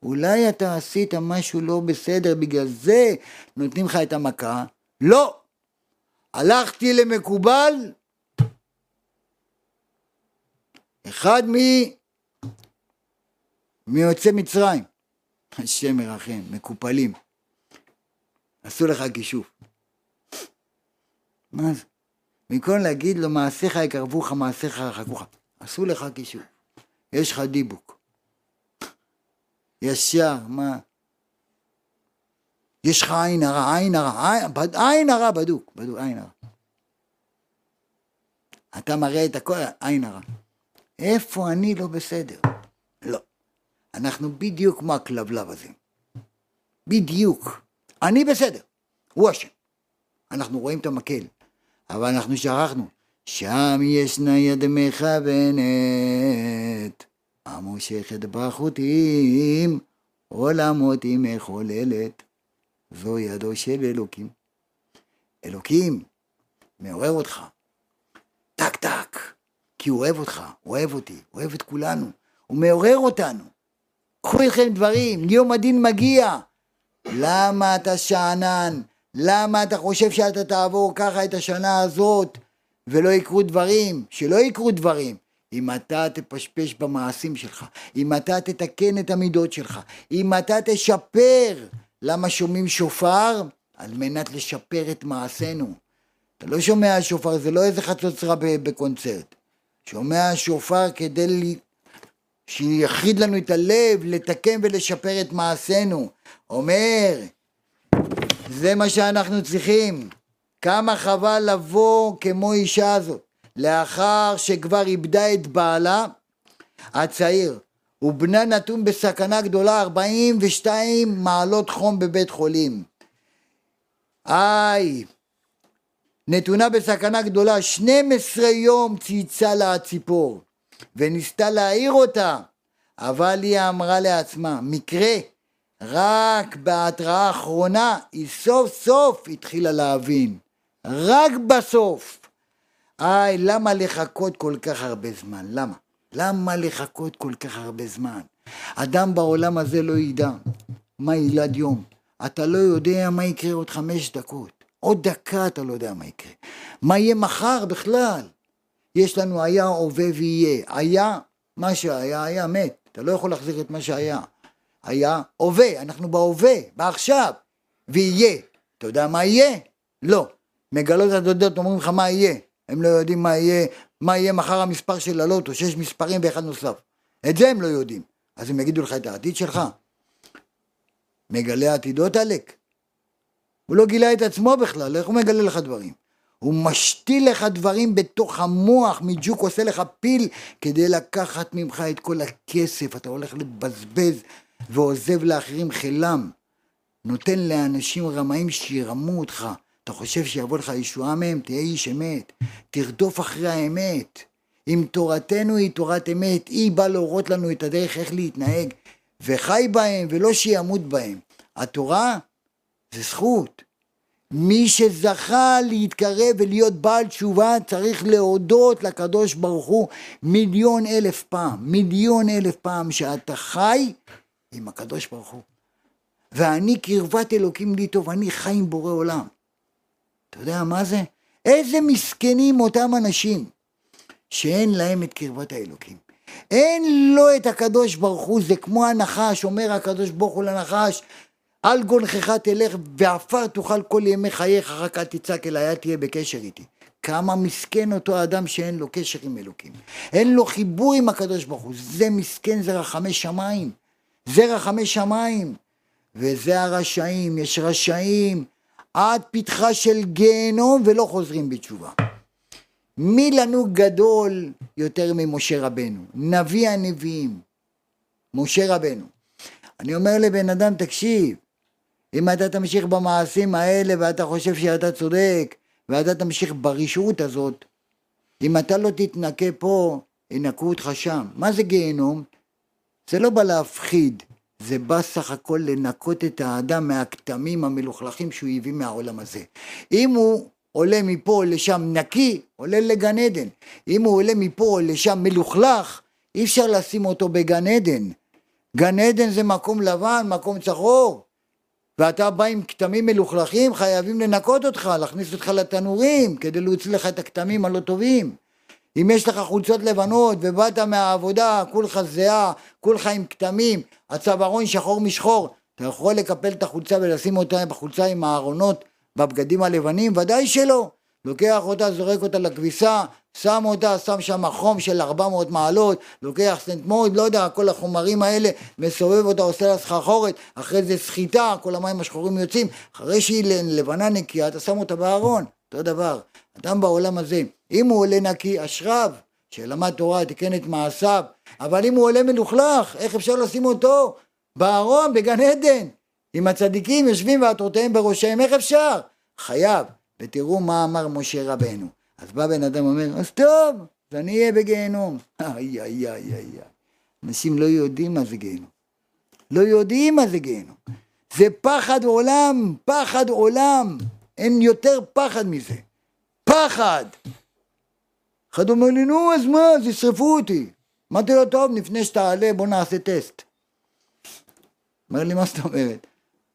אולי אתה עשית משהו לא בסדר, בגלל זה נותנים לך את המכה? לא! הלכתי למקובל, אחד מ... מיוצאי מצרים, השם מרחם, מקופלים, עשו לך כישוף. מה זה? במקום להגיד לו מעשיך יקרבוך, מעשיך ירחקוך, עשו לך כישוף. יש לך דיבוק. ישר, מה? יש לך עין הרע, עין הרע, עין הרע בדוק, בדוק, עין הרע. אתה מראה את הכל, עין הרע. איפה אני לא בסדר? לא. אנחנו בדיוק כמו הכלבלב הזה. בדיוק. אני בסדר, הוא אשם. אנחנו רואים את המקל. אבל אנחנו שכחנו, שם ישנה יד מכוונת, המושכת בחוטים, עולמות היא מחוללת, זו ידו של אלוקים. אלוקים מעורר אותך, טק טק, כי הוא אוהב אותך, הוא אוהב אותי, הוא אוהב את כולנו, הוא מעורר אותנו. קחו לכם דברים, יום הדין מגיע. למה אתה שאנן? למה אתה חושב שאתה תעבור ככה את השנה הזאת ולא יקרו דברים? שלא יקרו דברים. אם אתה תפשפש במעשים שלך, אם אתה תתקן את המידות שלך, אם אתה תשפר, למה שומעים שופר? על מנת לשפר את מעשינו. אתה לא שומע שופר, זה לא איזה חצוצרה בקונצרט. שומע שופר כדי שיחיד לנו את הלב, לתקן ולשפר את מעשינו. אומר, זה מה שאנחנו צריכים. כמה חבל לבוא כמו אישה הזאת, לאחר שכבר איבדה את בעלה הצעיר, ובנה נתון בסכנה גדולה, 42 מעלות חום בבית חולים. איי, נתונה בסכנה גדולה, 12 יום צייצה לה הציפור, וניסתה להעיר אותה, אבל היא אמרה לעצמה, מקרה, רק בהתראה האחרונה היא סוף סוף התחילה להבין, רק בסוף. איי, למה לחכות כל כך הרבה זמן? למה? למה לחכות כל כך הרבה זמן? אדם בעולם הזה לא ידע מה ילד יום. אתה לא יודע מה יקרה עוד חמש דקות. עוד דקה אתה לא יודע מה יקרה. מה יהיה מחר בכלל? יש לנו היה, הווה ויהיה. היה, מה שהיה, היה מת. אתה לא יכול להחזיר את מה שהיה. היה, הווה, אנחנו בהווה, בעכשיו. ויהיה. אתה יודע מה יהיה? לא. מגלות הדודות אומרים לך מה יהיה. הם לא יודעים מה יהיה, מה יהיה מחר המספר של הלוטו, שיש מספרים ואחד נוסף. את זה הם לא יודעים. אז הם יגידו לך את העתיד שלך. מגלה עתידות עלק. הוא לא גילה את עצמו בכלל, איך הוא מגלה לך דברים? הוא משתיל לך דברים בתוך המוח, מג'וק עושה לך פיל כדי לקחת ממך את כל הכסף, אתה הולך לבזבז ועוזב לאחרים חילם. נותן לאנשים רמאים שירמו אותך. אתה חושב שיבוא לך ישועה מהם? תהיה איש אמת. תרדוף אחרי האמת. אם תורתנו היא תורת אמת, היא באה להורות לנו את הדרך איך להתנהג. וחי בהם ולא שימות בהם. התורה זה זכות. מי שזכה להתקרב ולהיות בעל תשובה צריך להודות לקדוש ברוך הוא מיליון אלף פעם, מיליון אלף פעם שאתה חי עם הקדוש ברוך הוא. ואני קרבת אלוקים לי טוב, אני חי עם בורא עולם. אתה יודע מה זה? איזה מסכנים אותם אנשים שאין להם את קרבת האלוקים. אין לו את הקדוש ברוך הוא, זה כמו הנחש, אומר הקדוש ברוך הוא לנחש, על גונכך תלך ועפר תאכל כל ימי חייך, רק אל תצעק אליי, אל תהיה בקשר איתי. כמה מסכן אותו אדם שאין לו קשר עם אלוקים. אין לו חיבור עם הקדוש ברוך הוא. זה מסכן, זה רחמי שמיים. זה רחמי שמיים. וזה הרשעים, יש רשעים עד פתחה של גיהנום ולא חוזרים בתשובה. מי לנו גדול יותר ממשה רבנו? נביא הנביאים, משה רבנו. אני אומר לבן אדם, תקשיב, אם אתה תמשיך במעשים האלה ואתה חושב שאתה צודק, ואתה תמשיך ברשעות הזאת, אם אתה לא תתנקה פה, ינקו אותך שם. מה זה גיהנום? זה לא בא להפחיד, זה בא סך הכל לנקות את האדם מהכתמים המלוכלכים שהוא הביא מהעולם הזה. אם הוא עולה מפה לשם נקי, עולה לגן עדן. אם הוא עולה מפה לשם מלוכלך, אי אפשר לשים אותו בגן עדן. גן עדן זה מקום לבן, מקום צחור. ואתה בא עם כתמים מלוכלכים, חייבים לנקות אותך, להכניס אותך לתנורים, כדי להוציא לך את הכתמים הלא טובים. אם יש לך חולצות לבנות ובאת מהעבודה, כולך זהה, כולך עם כתמים, הצווארון שחור משחור, אתה יכול לקפל את החולצה ולשים אותה בחולצה עם הארונות בבגדים הלבנים? ודאי שלא. לוקח אותה, זורק אותה לכביסה, שם אותה, שם שם חום של 400 מעלות, לוקח סנטמורד, לא יודע, כל החומרים האלה, מסובב אותה, עושה לה סחרחורת, אחרי זה סחיטה, כל המים השחורים יוצאים, אחרי שהיא לבנה נקייה, אתה שם אותה בארון, אותו דבר. אדם בעולם הזה, אם הוא עולה נקי, אשריו, שלמד תורה, תיקן את מעשיו, אבל אם הוא עולה מלוכלך, איך אפשר לשים אותו בארון, בגן עדן? אם הצדיקים יושבים ועטרותיהם בראשיהם, איך אפשר? חייב ותראו מה אמר משה רבנו. אז בא בן אדם ואומר, אז טוב, אז אני אהיה בגיהנום. איי, איי, איי, איי. אנשים לא יודעים מה זה גיהנום. לא יודעים מה זה גיהנום. זה פחד עולם, פחד עולם. אין יותר פחד מזה. פחד. אחד אומר לי, נו, אז מה, אז ישרפו אותי. אמרתי לו, טוב, לפני שתעלה, בוא נעשה טסט. אומר לי, מה זאת אומרת?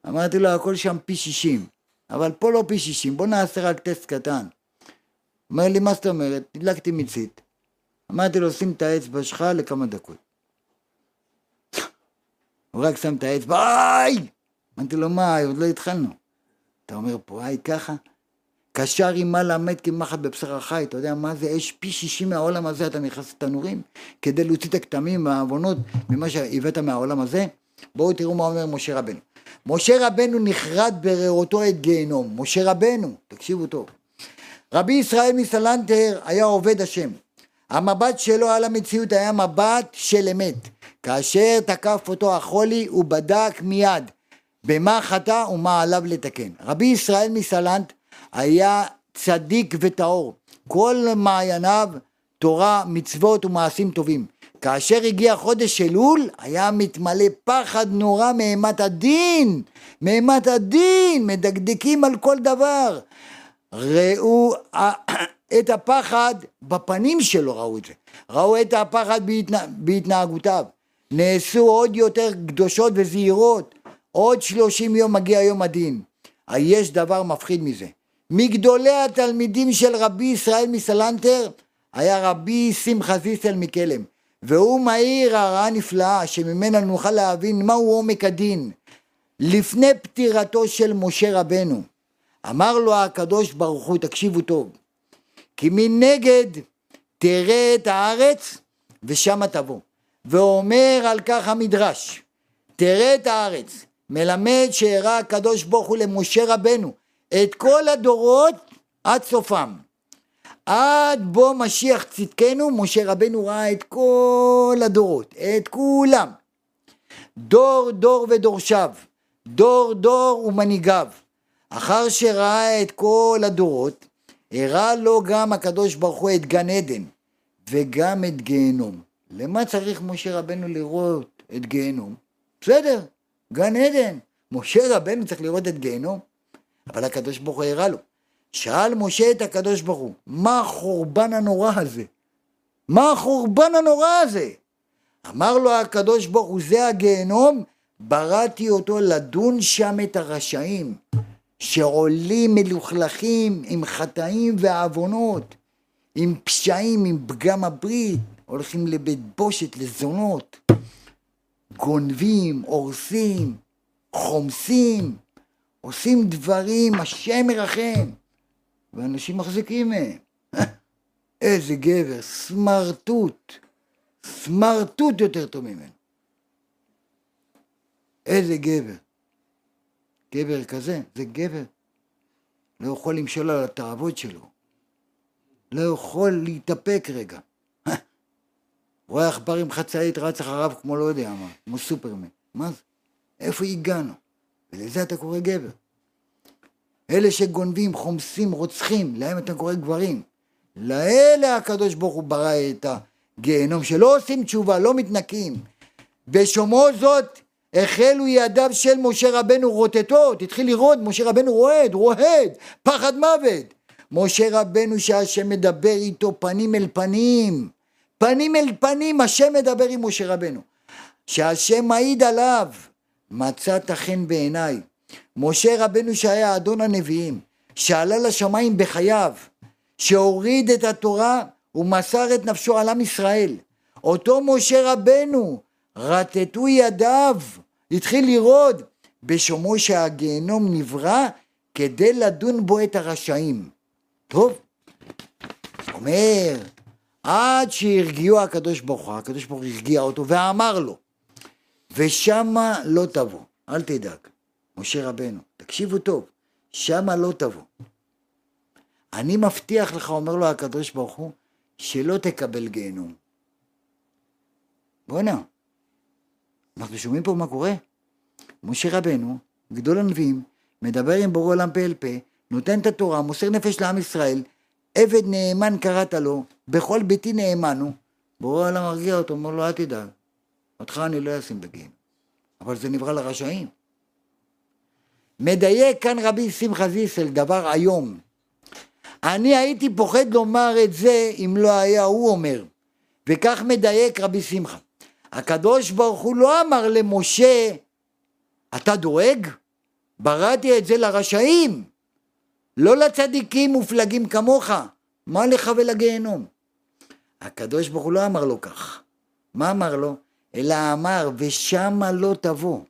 אמרתי לו, הכל שם פי שישים, אבל פה לא פי שישים, בוא נעשה רק טסט קטן. אומר לי, מה זאת אומרת? הדלקתי מצית. אמרתי לו, שים את האצבע שלך לכמה דקות. הוא רק שם את האצבע, איי! אמרתי לו, מה, עוד לא התחלנו. אתה אומר פה, היי, ככה? קשר עימה למד כמחט בבשר החי, אתה יודע מה זה אש פי שישים מהעולם הזה, אתה נכנס לתנורים, כדי להוציא את הכתמים והעוונות ממה שהבאת מהעולם הזה? בואו תראו מה אומר משה רבנו. משה רבנו נחרד בריאותו את גיהנום. משה רבנו, תקשיבו טוב. רבי ישראל מסלנטר היה עובד השם. המבט שלו על המציאות היה מבט של אמת. כאשר תקף אותו החולי הוא בדק מיד במה חטא ומה עליו לתקן. רבי ישראל מסלנט היה צדיק וטהור. כל מעייניו תורה, מצוות ומעשים טובים. כאשר הגיע חודש אלול, היה מתמלא פחד נורא מאימת הדין, מאימת הדין, מדקדקים על כל דבר. ראו את הפחד בפנים שלו, ראו את זה. ראו את הפחד בהתנה, בהתנהגותיו. נעשו עוד יותר קדושות וזהירות. עוד שלושים יום מגיע יום הדין. יש דבר מפחיד מזה. מגדולי התלמידים של רבי ישראל מסלנטר היה רבי שמחה זיסל מקלם. והוא מאיר הרעה נפלאה שממנה נוכל להבין מהו עומק הדין. לפני פטירתו של משה רבנו אמר לו הקדוש ברוך הוא תקשיבו טוב כי מנגד תראה את הארץ ושמה תבוא ואומר על כך המדרש תראה את הארץ מלמד שהראה הקדוש ברוך הוא למשה רבנו את כל הדורות עד סופם עד בוא משיח צדקנו, משה רבנו ראה את כל הדורות, את כולם. דור דור ודורשיו, דור דור ומנהיגיו. אחר שראה את כל הדורות, הראה לו גם הקדוש ברוך הוא את גן עדן, וגם את גיהנום. למה צריך משה רבנו לראות את גיהנום? בסדר, גן עדן. משה רבנו צריך לראות את גיהנום, אבל הקדוש ברוך הוא הראה לו. שאל משה את הקדוש ברוך הוא, מה החורבן הנורא הזה? מה החורבן הנורא הזה? אמר לו הקדוש ברוך הוא, זה הגיהנום, בראתי אותו לדון שם את הרשעים, שעולים מלוכלכים עם חטאים ועוונות, עם פשעים, עם פגם הברית, הולכים לבית בושת, לזונות, גונבים, הורסים, חומסים, עושים דברים, השם ירחם. ואנשים מחזיקים מהם. איזה גבר, סמרטוט, סמרטוט יותר טוב ממנו. איזה גבר. גבר כזה, זה גבר. לא יכול למשול על התאוות שלו. לא יכול להתאפק רגע. רואה עכבר עם חצאית רץ אחריו כמו לא יודע מה, כמו סופרמן. מה זה? איפה הגענו? ולזה אתה קורא גבר. אלה שגונבים, חומסים, רוצחים, להם אתה קורא גברים. לאלה הקדוש ברוך הוא ברא את הגיהנום, שלא עושים תשובה, לא מתנקים. בשומעו זאת, החלו ידיו של משה רבנו רוטטות, התחיל לרעוד, משה רבנו רועד, רועד, פחד מוות. משה רבנו שהשם מדבר איתו פנים אל פנים, פנים אל פנים, השם מדבר עם משה רבנו. שהשם מעיד עליו, מצאת חן בעיניי. משה רבנו שהיה אדון הנביאים, שעלה לשמיים בחייו, שהוריד את התורה ומסר את נפשו על עם ישראל. אותו משה רבנו, רטטו ידיו, התחיל לרעוד, בשומעו שהגיהנום נברא כדי לדון בו את הרשעים. טוב, אומר, עד שהרגיעו הקדוש ברוך הוא, הקדוש ברוך הוא הרגיע אותו ואמר לו, ושמה לא תבוא, אל תדאג. משה רבנו, תקשיבו טוב, שמה לא תבוא. אני מבטיח לך, אומר לו הקדוש ברוך הוא, שלא תקבל גיהנום. בואנה, אנחנו שומעים פה מה קורה? משה רבנו, גדול הנביאים, מדבר עם בורא עולם פה אל פה, נותן את התורה, מוסר נפש לעם ישראל, עבד נאמן קראת לו, בכל ביתי נאמן הוא. בורא העולם מרגיע אותו, אומר לו, אל תדאג, אותך אני לא אשים בגיהנום. אבל זה נברא לרשעים. מדייק כאן רבי שמחה זיסל דבר איום. אני הייתי פוחד לומר את זה אם לא היה הוא אומר. וכך מדייק רבי שמחה. הקדוש ברוך הוא לא אמר למשה, אתה דואג? בראתי את זה לרשעים, לא לצדיקים מופלגים כמוך, מה לך ולגיהנום? הקדוש ברוך הוא לא אמר לו כך. מה אמר לו? אלא אמר, ושמה לא תבוא.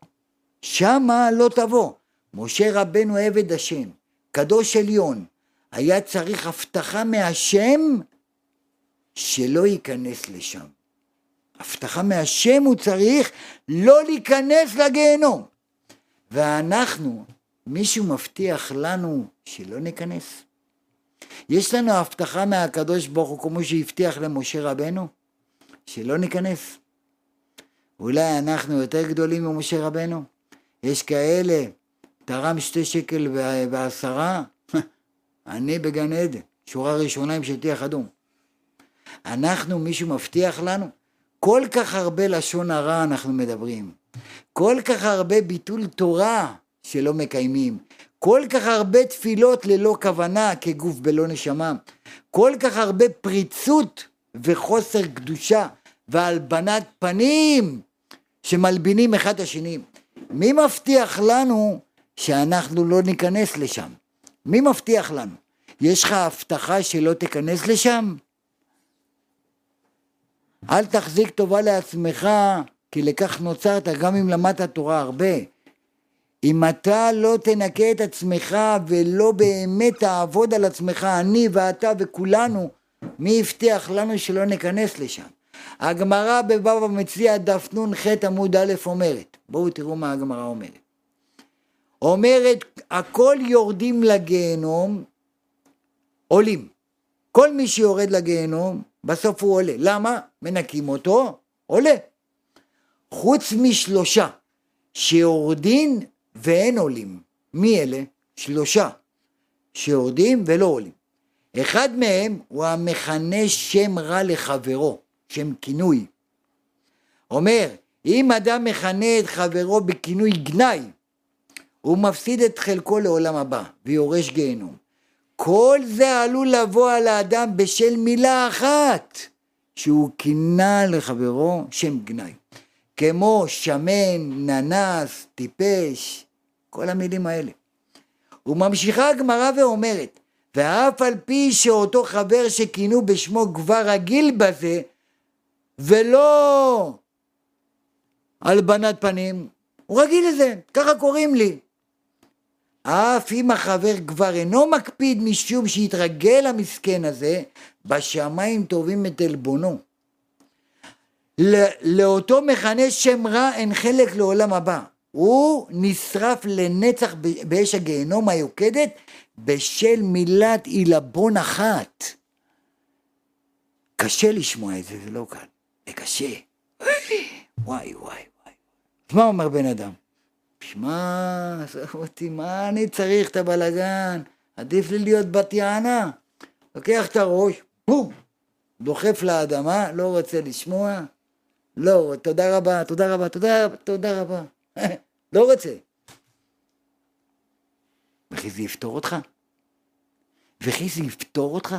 שמה לא תבוא. משה רבנו עבד השם, קדוש עליון, היה צריך הבטחה מהשם שלא ייכנס לשם. הבטחה מהשם הוא צריך לא להיכנס לגיהנום. ואנחנו, מישהו מבטיח לנו שלא ניכנס? יש לנו הבטחה מהקדוש ברוך הוא כמו שהבטיח למשה רבנו? שלא ניכנס. אולי אנחנו יותר גדולים ממשה רבנו? יש כאלה, תרם שתי שקל ועשרה, אני בגן עדן, שורה ראשונה עם שטיח אדום. אנחנו, מישהו מבטיח לנו? כל כך הרבה לשון הרע אנחנו מדברים, כל כך הרבה ביטול תורה שלא מקיימים, כל כך הרבה תפילות ללא כוונה כגוף בלא נשמה, כל כך הרבה פריצות וחוסר קדושה והלבנת פנים שמלבינים אחד את השני. מי מבטיח לנו שאנחנו לא ניכנס לשם? מי מבטיח לנו? יש לך הבטחה שלא תיכנס לשם? אל תחזיק טובה לעצמך, כי לכך נוצרת גם אם למדת תורה הרבה. אם אתה לא תנקה את עצמך ולא באמת תעבוד על עצמך, אני ואתה וכולנו, מי הבטיח לנו שלא ניכנס לשם? הגמרא בבבא מציע דף נ"ח עמוד א' אומרת, בואו תראו מה הגמרא אומרת. אומרת, הכל יורדים לגיהנום, עולים. כל מי שיורד לגיהנום, בסוף הוא עולה. למה? מנקים אותו, עולה. חוץ משלושה שיורדים ואין עולים. מי אלה? שלושה שיורדים ולא עולים. אחד מהם הוא המכנה שם רע לחברו, שם כינוי. אומר, אם אדם מכנה את חברו בכינוי גנאי, הוא מפסיד את חלקו לעולם הבא ויורש גיהנום. כל זה עלול לבוא על האדם בשל מילה אחת, שהוא כינה לחברו שם גנאי. כמו שמן, ננס, טיפש, כל המילים האלה. וממשיכה הגמרא ואומרת, ואף על פי שאותו חבר שכינו בשמו כבר רגיל בזה, ולא הלבנת פנים, הוא רגיל לזה, ככה קוראים לי. אף אם החבר כבר אינו מקפיד משום שהתרגל המסכן הזה, בשמיים טובים את עלבונו. לאותו מכנה שם רע אין חלק לעולם הבא. הוא נשרף לנצח באש הגיהנום היוקדת בשל מילת עילבון אחת. קשה לשמוע את זה, זה לא קל. זה קשה. וואי וואי וואי. מה אומר בן אדם? שמע, עזוב אותי, מה אני צריך את הבלגן? עדיף לי להיות בת יענה. לוקח את הראש, בום, דוחף לאדמה, לא רוצה לשמוע. לא, תודה רבה, תודה רבה, תודה רבה, תודה רבה. לא רוצה. וכי זה יפתור אותך? וכי זה יפתור אותך?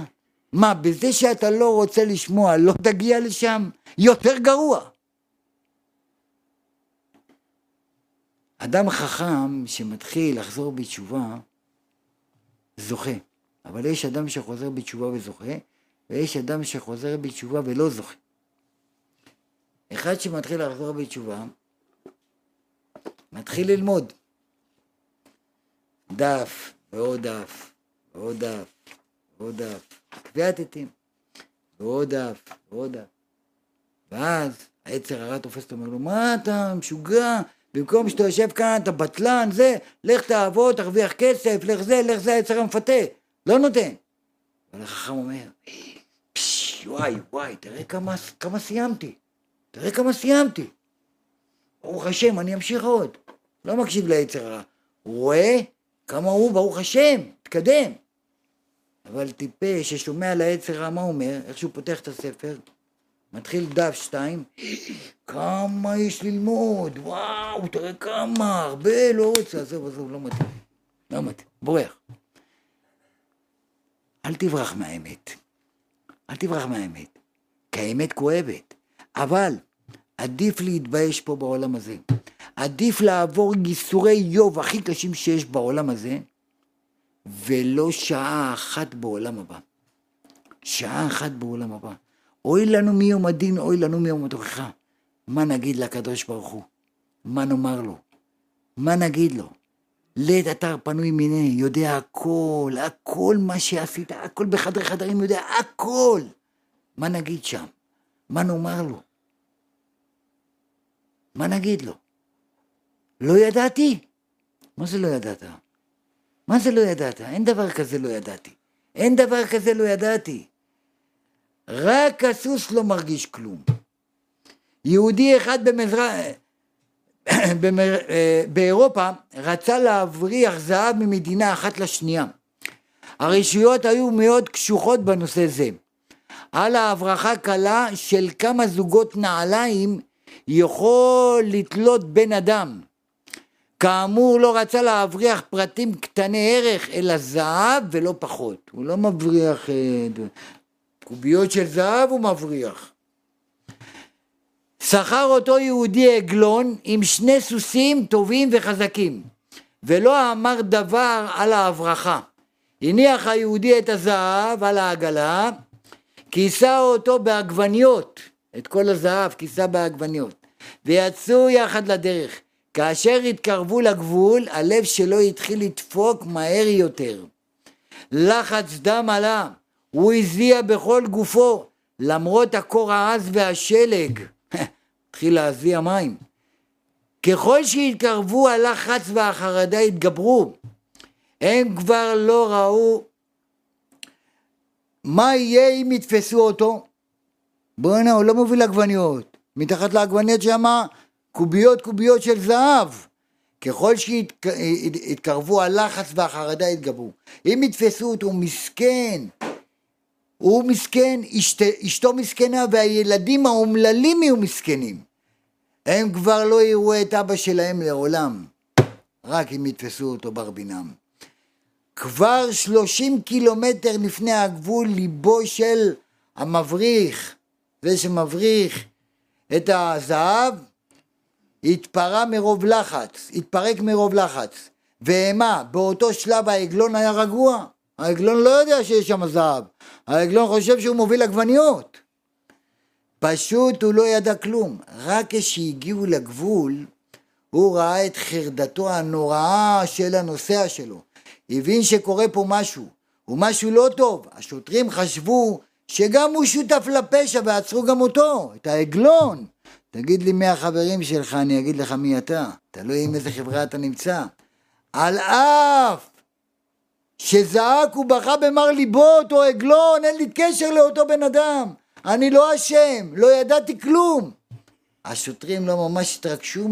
מה, בזה שאתה לא רוצה לשמוע, לא תגיע לשם? יותר גרוע. אדם חכם שמתחיל לחזור בתשובה, זוכה. אבל יש אדם שחוזר בתשובה וזוכה, ויש אדם שחוזר בתשובה ולא זוכה. אחד שמתחיל לחזור בתשובה, מתחיל ללמוד. דף, ועוד דף, ועוד דף, ועוד דף, קביעת עטים, ועוד דף, ועוד דף. ואז היצר הרע תופס אותו, אומר לו, מה אתה משוגע? במקום שאתה יושב כאן, אתה בטלן, זה, לך תעבוד, תרוויח כסף, לך זה, לך זה, היצר המפתה. לא נותן. אבל החכם אומר, וואי, וואי, תראה כמה, כמה סיימתי. תראה כמה סיימתי. ברוך השם, אני אמשיך עוד. לא מקשיב ליצר הרע. הוא רואה כמה הוא, ברוך השם, תקדם. אבל טיפש ששומע לעץ הרע, מה אומר? איך שהוא פותח את הספר? מתחיל דף שתיים, כמה יש ללמוד, וואו, תראה כמה, הרבה, לא רוצה, עזוב, עזוב, לא מתאים, לא מתאים, בורח. אל תברח מהאמת, אל תברח מהאמת, כי האמת כואבת, אבל עדיף להתבייש פה בעולם הזה. עדיף לעבור ייסורי איוב הכי קשים שיש בעולם הזה, ולא שעה אחת בעולם הבא. שעה אחת בעולם הבא. אוי לנו מיום הדין, אוי לנו מיום התוכחה. מה נגיד לקדוש ברוך הוא? מה נאמר לו? מה נגיד לו? לית אתר פנוי מיני, יודע הכל, הכל מה שעשית, הכל בחדרי חדרים, יודע הכל. מה נגיד שם? מה נאמר לו? מה נגיד לו? לא ידעתי? מה זה לא ידעת? מה זה לא ידעת? אין דבר כזה לא ידעתי. אין דבר כזה לא ידעתי. רק הסוס לא מרגיש כלום. יהודי אחד במזרח... במר... באירופה רצה להבריח זהב ממדינה אחת לשנייה. הרשויות היו מאוד קשוחות בנושא זה. על ההברחה קלה של כמה זוגות נעליים יכול לתלות בן אדם. כאמור לא רצה להבריח פרטים קטני ערך אלא זהב ולא פחות. הוא לא מבריח אה, קוביות של זהב הוא מבריח. שכר אותו יהודי עגלון עם שני סוסים טובים וחזקים ולא אמר דבר על ההברחה. הניח היהודי את הזהב על העגלה, כיסה אותו בעגבניות, את כל הזהב כיסה בעגבניות, ויצאו יחד לדרך. כאשר התקרבו לגבול, הלב שלו התחיל לדפוק מהר יותר. לחץ דם עלה, הוא הזיע בכל גופו, למרות הקור העז והשלג. התחיל להזיע מים. ככל שהתקרבו, הלחץ והחרדה התגברו. הם כבר לא ראו מה יהיה אם יתפסו אותו. בואנה, הוא לא מוביל עגבניות. מתחת לעגבניות שמה קוביות קוביות של זהב. ככל שהתקרבו הלחץ והחרדה התגברו. אם יתפסו אותו, מסכן. הוא מסכן, אשת, אשתו מסכנה והילדים האומללים יהיו מסכנים. הם כבר לא יראו את אבא שלהם לעולם, רק אם יתפסו אותו ברבינם. כבר שלושים קילומטר לפני הגבול ליבו של המבריך, זה שמבריך את הזהב, התפרע מרוב לחץ, התפרק מרוב לחץ. ומה, באותו שלב העגלון היה רגוע? העגלון לא יודע שיש שם זהב, העגלון חושב שהוא מוביל עגבניות. פשוט הוא לא ידע כלום. רק כשהגיעו לגבול, הוא ראה את חרדתו הנוראה של הנוסע שלו. הבין שקורה פה משהו, ומשהו לא טוב. השוטרים חשבו שגם הוא שותף לפשע ועצרו גם אותו, את העגלון. תגיד לי מי החברים שלך, אני אגיד לך מי אתה. תלוי עם איזה חברה אתה נמצא. על אף שזעק ובכה במר ליבו אותו עגלון, אין לי קשר לאותו בן אדם. אני לא אשם, לא ידעתי כלום. השוטרים לא ממש התרגשו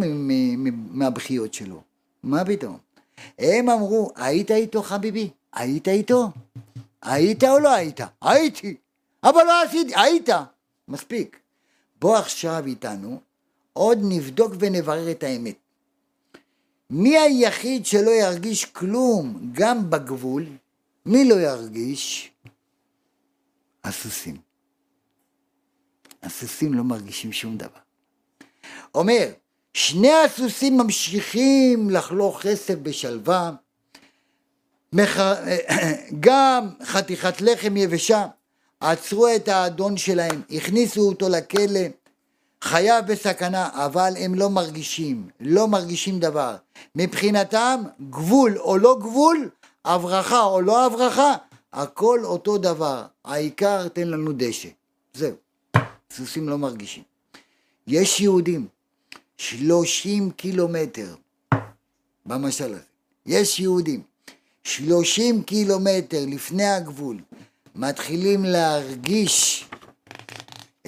מהבכיות שלו. מה פתאום? הם אמרו, היית איתו חביבי? היית איתו? היית או לא היית? הייתי. אבל לא עשיתי, היית. מספיק. בוא עכשיו איתנו, עוד נבדוק ונברר את האמת. מי היחיד שלא ירגיש כלום גם בגבול? מי לא ירגיש? הסוסים. הסוסים לא מרגישים שום דבר. אומר, שני הסוסים ממשיכים לחלוך כסף בשלווה. גם חתיכת לחם יבשה, עצרו את האדון שלהם, הכניסו אותו לכלא, חייו בסכנה, אבל הם לא מרגישים, לא מרגישים דבר. מבחינתם, גבול או לא גבול, הברחה או לא הברחה, הכל אותו דבר. העיקר תן לנו דשא. זהו. סוסים לא מרגישים. יש יהודים, שלושים קילומטר, במשל הזה. יש יהודים, שלושים קילומטר לפני הגבול, מתחילים להרגיש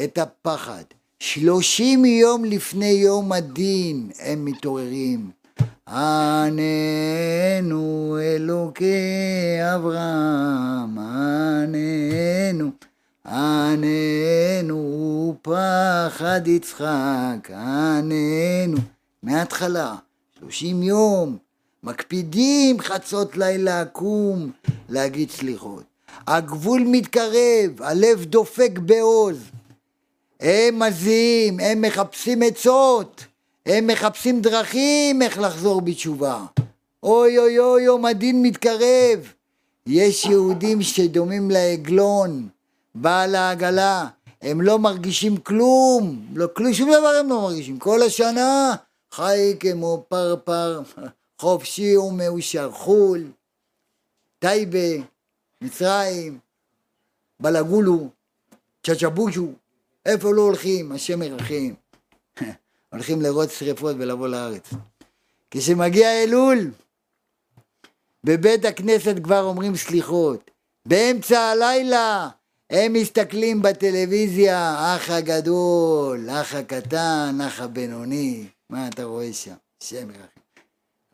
את הפחד. שלושים יום לפני יום הדין הם מתעוררים. עננו אלוקי אברהם, עננו, עננו פחד יצחק, עננו, מההתחלה, שלושים יום, מקפידים חצות לילה קום להגיד סליחות. הגבול מתקרב, הלב דופק בעוז. הם מזיעים, הם מחפשים עצות, הם מחפשים דרכים איך לחזור בתשובה. אוי אוי אוי, יום הדין מתקרב. יש יהודים שדומים לעגלון, בעל העגלה, הם לא מרגישים כלום, לא כלום, שום דבר הם לא מרגישים. כל השנה חי כמו פרפר, חופשי ומאושר. חו"ל, טייבה, מצרים, בלגולו, צ'צ'בושו, איפה לא הולכים? השם ירחם. הולכים לראות שרפות ולבוא לארץ. כשמגיע אלול, בבית הכנסת כבר אומרים סליחות. באמצע הלילה הם מסתכלים בטלוויזיה, האח הגדול, האח הקטן, האח הבינוני. מה אתה רואה שם? שם.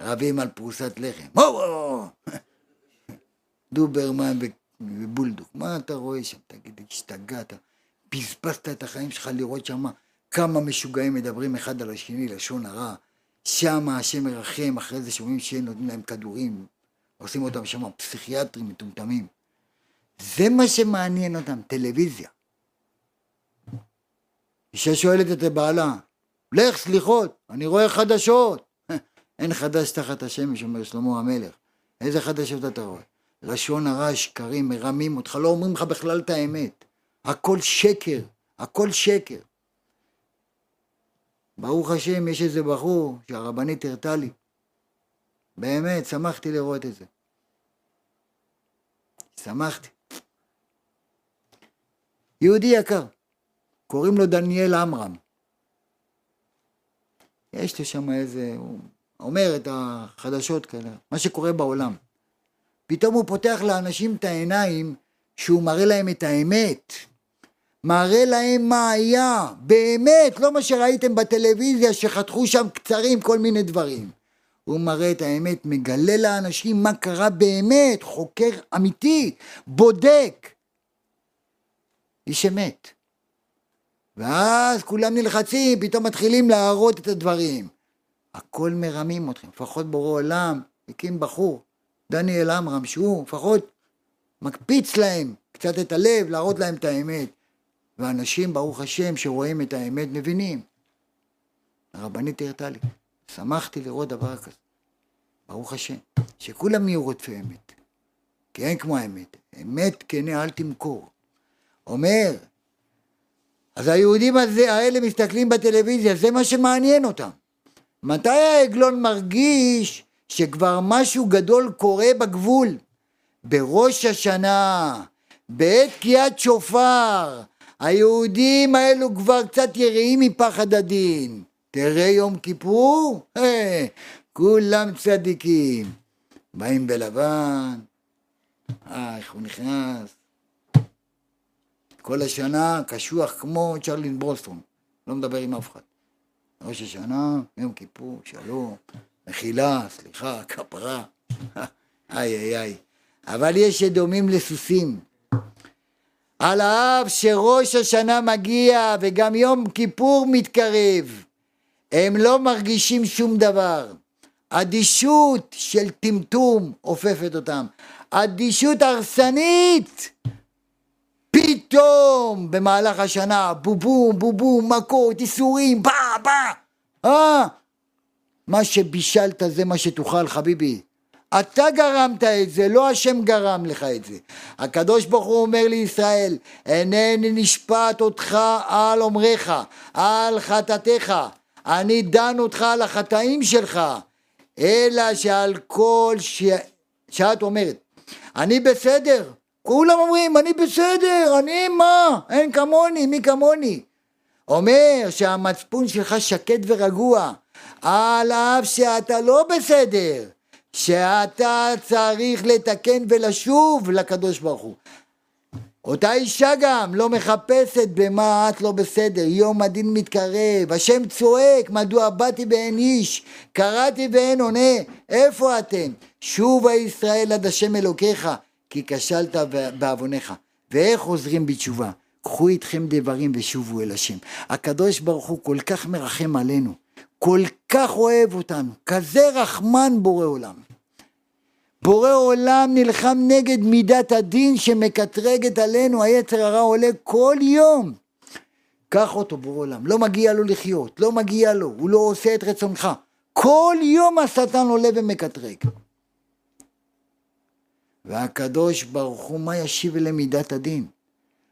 רבים על פרוסת לחם. דוברמן ובולדוק. מה אתה רואה שם? תגיד, השתגעת. בזבזת את החיים שלך לראות שם כמה משוגעים מדברים אחד על השני, לשון הרע. שם השם מרחם, אחרי זה שומעים שנותנים להם כדורים, עושים אותם שם פסיכיאטרים מטומטמים. זה מה שמעניין אותם, טלוויזיה. אישה שואלת את בעלה, לך סליחות, אני רואה חדשות. אין חדש תחת השמש, אומר שלמה המלך. איזה חדשות אתה רואה? לשון הרע, שקרים, מרמים אותך, לא אומרים לך בכלל את האמת. הכל שקר, הכל שקר. ברוך השם, יש איזה בחור שהרבנית הראתה לי. באמת, שמחתי לראות את זה. שמחתי. יהודי יקר, קוראים לו דניאל עמרם. יש לו שם איזה, הוא אומר את החדשות כאלה, מה שקורה בעולם. פתאום הוא פותח לאנשים את העיניים שהוא מראה להם את האמת. מראה להם מה היה, באמת, לא מה שראיתם בטלוויזיה שחתכו שם קצרים כל מיני דברים. הוא מראה את האמת, מגלה לאנשים מה קרה באמת, חוקר אמיתי, בודק. איש אמת. ואז כולם נלחצים, פתאום מתחילים להראות את הדברים. הכל מרמים אתכם, לפחות בורא עולם הקים בחור, דניאל עמרם, שהוא לפחות מקפיץ להם קצת את הלב, להראות להם את האמת. ואנשים, ברוך השם, שרואים את האמת, מבינים. הרבנית הראתה לי, שמחתי לראות דבר כזה. ברוך השם, שכולם יהיו רודפי אמת. כי אין כמו האמת. אמת כנה אל תמכור. אומר, אז היהודים הזה, האלה מסתכלים בטלוויזיה, זה מה שמעניין אותם. מתי העגלון מרגיש שכבר משהו גדול קורה בגבול? בראש השנה, בעת תקיעת שופר, היהודים האלו כבר קצת יראים מפחד הדין. תראה יום כיפור, אה, כולם צדיקים. באים בלבן, אה, איך הוא נכנס. כל השנה קשוח כמו צ'רלין ברוסטרום, לא מדבר עם אף אחד. ראש השנה, יום כיפור, שלום, מחילה, סליחה, כפרה, איי איי איי. אבל יש שדומים לסוסים. על האף שראש השנה מגיע וגם יום כיפור מתקרב, הם לא מרגישים שום דבר. אדישות של טמטום אופפת אותם. אדישות הרסנית פתאום במהלך השנה בובום בובום מכות איסורים בא בא אה מה שבישלת זה מה שתאכל חביבי. אתה גרמת את זה, לא השם גרם לך את זה. הקדוש ברוך הוא אומר לישראל, אינני נשפט אותך על אומרך, על חטאתך, אני דן אותך על החטאים שלך, אלא שעל כל ש... שאת אומרת, אני בסדר, כולם אומרים, אני בסדר, אני מה, אין כמוני, מי כמוני. אומר שהמצפון שלך שקט ורגוע, על אף שאתה לא בסדר. שאתה צריך לתקן ולשוב לקדוש ברוך הוא. אותה אישה גם לא מחפשת במה את לא בסדר, יום הדין מתקרב, השם צועק, מדוע באתי באין איש, קראתי ואין עונה, איפה אתם? שובה ישראל עד השם אלוקיך, כי כשלת בעוונך. ואיך חוזרים בתשובה? קחו איתכם דברים ושובו אל השם. הקדוש ברוך הוא כל כך מרחם עלינו, כל כך אוהב אותנו, כזה רחמן בורא עולם. בורא עולם נלחם נגד מידת הדין שמקטרגת עלינו, היצר הרע עולה כל יום. קח אותו בורא עולם, לא מגיע לו לחיות, לא מגיע לו, הוא לא עושה את רצונך. כל יום השטן עולה ומקטרג. והקדוש ברוך הוא, מה ישיב למידת הדין?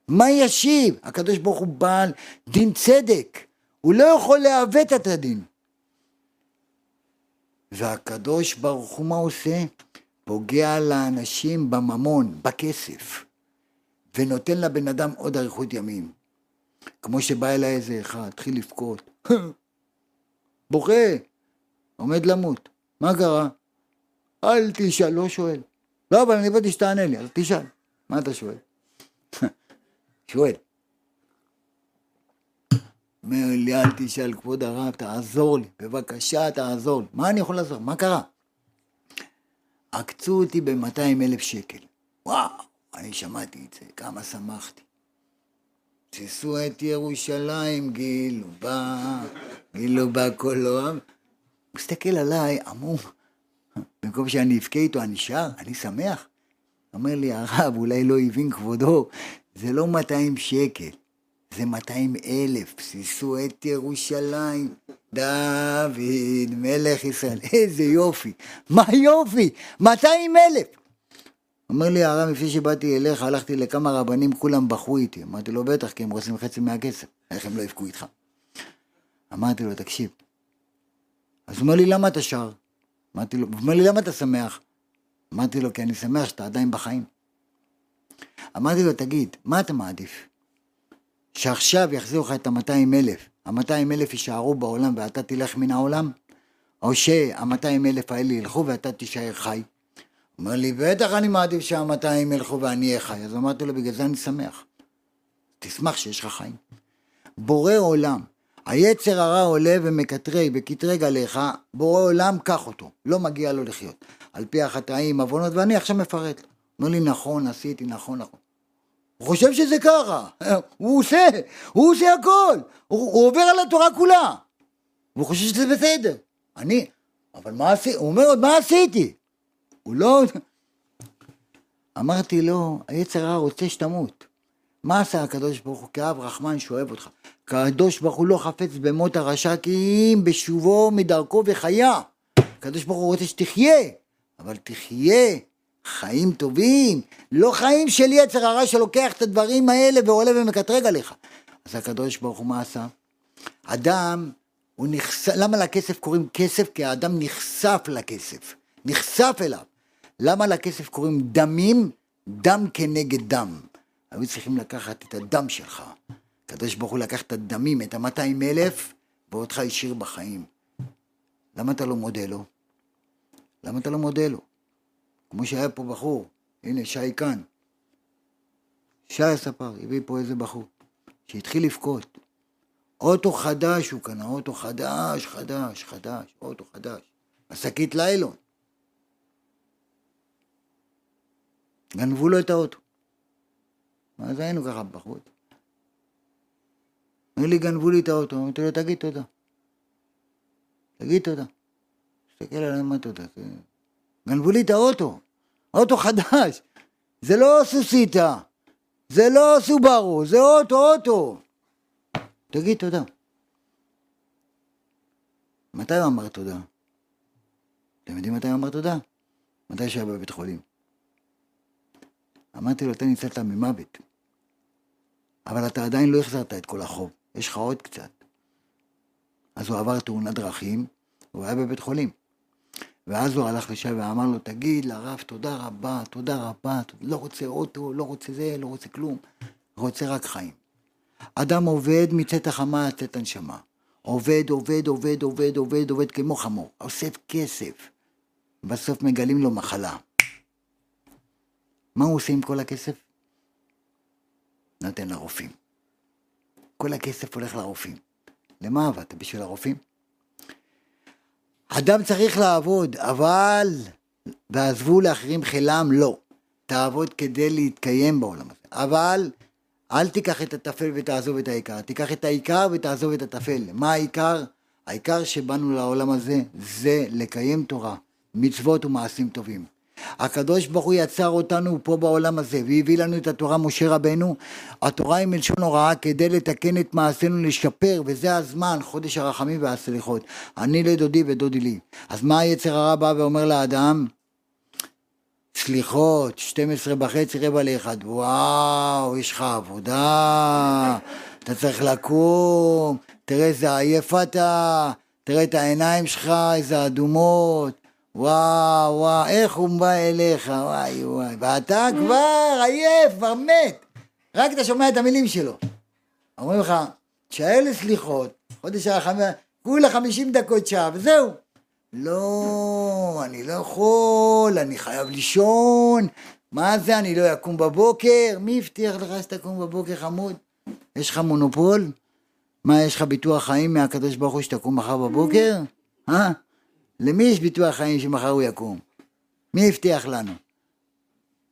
מה ישיב? הקדוש ברוך הוא בעל דין צדק, הוא לא יכול לעוות את הדין. והקדוש ברוך הוא מה עושה? פוגע לאנשים בממון, בכסף, ונותן לבן אדם עוד אריכות ימים. כמו שבא אליי איזה אחד, התחיל לבכות, בוכה, עומד למות, מה קרה? אל תשאל, לא שואל. לא, אבל אני באתי שתענה לי, אז תשאל. מה אתה שואל? שואל. אומר לי, אל תשאל, כבוד הרב, תעזור לי, בבקשה, תעזור לי. מה אני יכול לעזור? מה קרה? עקצו אותי ב-200 אלף שקל. וואו, אני שמעתי את זה, כמה שמחתי. תשאו את ירושלים, גילו בה, גילו בה כל העם. הוא מסתכל עליי, אמור, במקום שאני אבכה איתו, אני שר, אני שמח. אומר לי, הרב, אולי לא הבין כבודו, זה לא 200 שקל, זה 200 אלף, בסיסו את ירושלים, דוד מלך ישראל, איזה יופי, מה יופי, 200 אלף. אומר לי הרב, לפני שבאתי אליך, הלכתי לכמה רבנים, כולם בכו איתי. אמרתי לו, בטח, כי הם רוצים חצי מהכסף, איך הם לא יבכו איתך? אמרתי לו, תקשיב. אז הוא אומר לי, למה אתה שר? אמרתי לו, הוא אומר לי, למה אתה שמח? אמרתי לו, כי אני שמח שאתה עדיין בחיים. אמרתי לו, תגיד, מה אתה מעדיף? שעכשיו יחזירו לך את ה-200 אלף, ה-200 אלף יישארו בעולם ואתה תלך מן העולם? או שה-200 אלף האלה ילכו ואתה תישאר חי? אומר לי, בטח אני מעדיף שה-200 ילכו ואני אהיה חי. אז אמרתי לו, בגלל זה אני שמח. תשמח שיש לך חיים. בורא עולם, היצר הרע עולה ומקטרג וקטרג עליך, בורא עולם, קח אותו, לא מגיע לו לחיות. על פי החטאים, עוונות, ואני עכשיו מפרט. אומר לי, נכון, עשיתי, נכון, נכון. הוא חושב שזה ככה, הוא עושה, הוא עושה הכל, הוא, הוא עובר על התורה כולה, והוא חושב שזה בסדר. אני, אבל מה עשיתי? הוא אומר, מה עשיתי? הוא לא... אמרתי לו, היצר הרע רוצה שתמות. מה עשה הקדוש ברוך הוא? כאב רחמן שאוהב אותך. הקדוש ברוך הוא לא חפץ במות הרשע כי אם בשובו מדרכו וחיה. הקדוש ברוך הוא רוצה שתחיה, אבל תחיה חיים טובים, לא חיים של יצר הרע שלוקח את הדברים האלה ועולה ומקטרג עליך. אז הקדוש ברוך הוא מה עשה? אדם, הוא נחשף, למה לכסף קוראים כסף? כי האדם נחשף לכסף, נחשף אליו. למה לכסף קוראים דמים? דם כנגד דם. היו צריכים לקחת את הדם שלך. הקדוש ברוך הוא לקח את הדמים, את המאתיים אלף, ואותך השאיר בחיים. למה אתה לא מודה לו? למה אתה לא מודה לו? כמו שהיה פה בחור, הנה שי כאן. שי הספר הביא פה איזה בחור, שהתחיל לבכות. אוטו חדש הוא קנה, אוטו חדש, חדש, חדש, אוטו חדש. השקית ליילון. גנבו לו את האוטו. אז היינו ככה בחוץ. אומר לי, גנבו לי את האוטו. אמרתי לו, תגיד תודה. תגיד תודה. תסתכל עליי, מה תודה? גנבו לי את האוטו. אוטו חדש. זה לא סוסיתא. זה לא סובארו, זה אוטו, אוטו. תגיד תודה. מתי הוא אמר תודה? אתם יודעים מתי הוא אמר תודה? מתי שהיה בבית חולים. אמרתי לו, אתה ניצלת ממוות. אבל אתה עדיין לא החזרת את כל החוב, יש לך עוד קצת. אז הוא עבר תאונת דרכים, הוא היה בבית חולים. ואז הוא הלך לשם ואמר לו, תגיד לרב תודה רבה, תודה רבה, לא רוצה אוטו, לא רוצה זה, לא רוצה כלום, רוצה רק חיים. אדם עובד מצאת החמה עד צאת הנשמה. עובד, עובד, עובד, עובד, עובד, עובד כמו חמור. אוסף כסף. בסוף מגלים לו מחלה. מה הוא עושה עם כל הכסף? נותן לרופאים. כל הכסף הולך לרופאים. למה עבדת? בשביל הרופאים? אדם צריך לעבוד, אבל ועזבו לאחרים חילם, לא. תעבוד כדי להתקיים בעולם הזה. אבל אל תיקח את הטפל ותעזוב את העיקר, תיקח את העיקר ותעזוב את הטפל. מה העיקר? העיקר שבאנו לעולם הזה זה לקיים תורה, מצוות ומעשים טובים. הקדוש ברוך הוא יצר אותנו פה בעולם הזה והביא לנו את התורה משה רבנו. התורה היא מלשון הוראה כדי לתקן את מעשינו, לשפר, וזה הזמן, חודש הרחמים והסליחות. אני לדודי ודודי לי. אז מה היצר הרע בא ואומר לאדם? סליחות, 12 וחצי, רבע לאחד, וואו, יש לך עבודה, אתה צריך לקום, תראה איזה עייף אתה, תראה את העיניים שלך, איזה אדומות, וואו, וואו, איך הוא בא אליך, וואי וואי, ואתה כבר עייף, כבר מת, רק אתה שומע את המילים שלו. אומרים לך, תשאל לסליחות, חודש הרחמים, כולה חמישים דקות שעה, וזהו. לא, אני לא יכול, אני חייב לישון. מה זה, אני לא אקום בבוקר? מי הבטיח לך שתקום בבוקר חמוד? יש לך מונופול? מה, יש לך ביטוח חיים מהקדוש ברוך הוא שתקום מחר בבוקר? אה? למי יש ביטוח חיים שמחר הוא יקום? מי הבטיח לנו?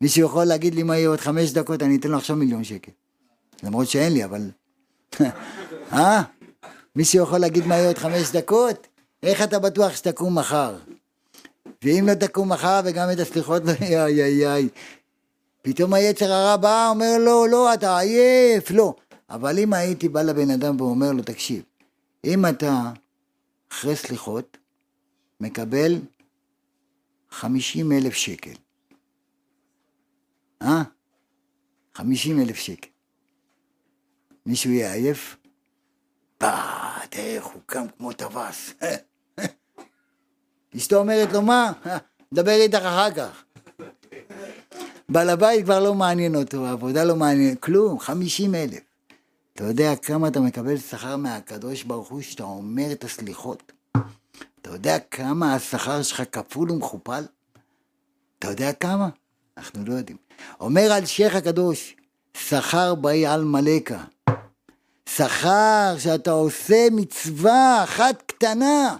מישהו יכול להגיד לי מה יהיה עוד חמש דקות, אני אתן לו עכשיו מיליון שקל. למרות שאין לי, אבל... אה? מישהו יכול להגיד מה יהיה עוד חמש דקות? איך אתה בטוח שתקום מחר? ואם לא תקום מחר וגם את הסליחות לא, איי איי איי. פתאום היצר הרע בא, אומר לו, לא, אתה עייף, לא. אבל אם הייתי בא לבן אדם ואומר לו, תקשיב, אם אתה אחרי סליחות מקבל חמישים אלף שקל, אה? חמישים אלף שקל. מישהו יהיה עייף? פאט, איך הוא קם כמו טווס. אשתו אומרת לו, מה? נדבר איתך אחר כך. בעל הבית כבר לא מעניין אותו, העבודה לא מעניינת, כלום, חמישים אלף. אתה יודע כמה אתה מקבל שכר מהקדוש ברוך הוא שאתה אומר את הסליחות? אתה יודע כמה השכר שלך כפול ומכופל? אתה יודע כמה? אנחנו לא יודעים. אומר על שייח הקדוש, שכר באי על מלכה. שכר שאתה עושה מצווה אחת קטנה.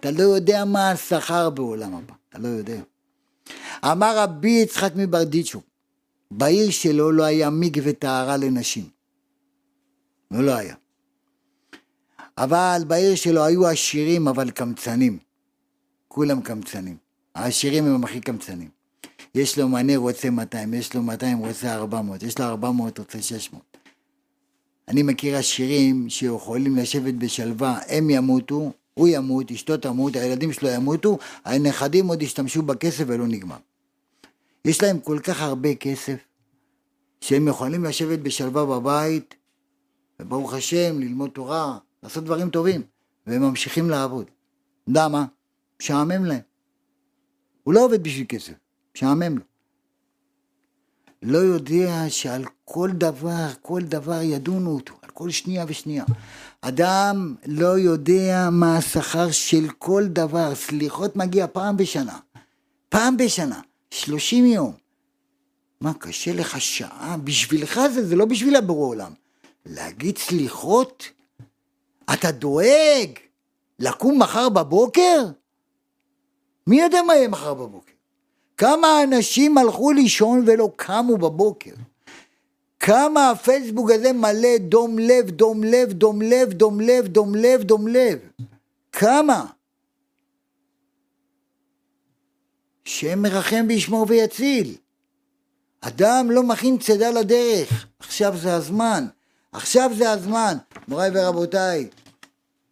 אתה לא יודע מה השכר בעולם הבא, אתה לא יודע. אמר רבי יצחק מברדיצ'ו, בעיר שלו לא היה מקווה טהרה לנשים. לא, לא היה. אבל בעיר שלו היו עשירים אבל קמצנים. כולם קמצנים. העשירים הם הכי קמצנים. יש לו מנה רוצה 200, יש לו 200 רוצה 400, יש לו 400 רוצה 600. אני מכיר עשירים שיכולים לשבת בשלווה, הם ימותו, הוא ימות, אשתו תמות, הילדים שלו ימותו, הנכדים עוד ישתמשו בכסף ולא נגמר. יש להם כל כך הרבה כסף, שהם יכולים לשבת בשלווה בבית, וברוך השם, ללמוד תורה, לעשות דברים טובים, והם ממשיכים לעבוד. למה? משעמם להם. הוא לא עובד בשביל כסף, משעמם לו. לא יודע שעל כל דבר, כל דבר ידונו אותו, על כל שנייה ושנייה. אדם לא יודע מה השכר של כל דבר, סליחות מגיע פעם בשנה. פעם בשנה, שלושים יום. מה, קשה לך שעה? בשבילך זה, זה לא בשביל הבורא עולם. להגיד סליחות? אתה דואג לקום מחר בבוקר? מי יודע מה יהיה מחר בבוקר? כמה אנשים הלכו לישון ולא קמו בבוקר? כמה הפייסבוק הזה מלא דום לב, דום לב, דום לב, דום לב, דום לב, דום לב. כמה? שם מרחם וישמור ויציל. אדם לא מכין צידה לדרך, עכשיו זה הזמן, עכשיו זה הזמן. מוריי ורבותיי,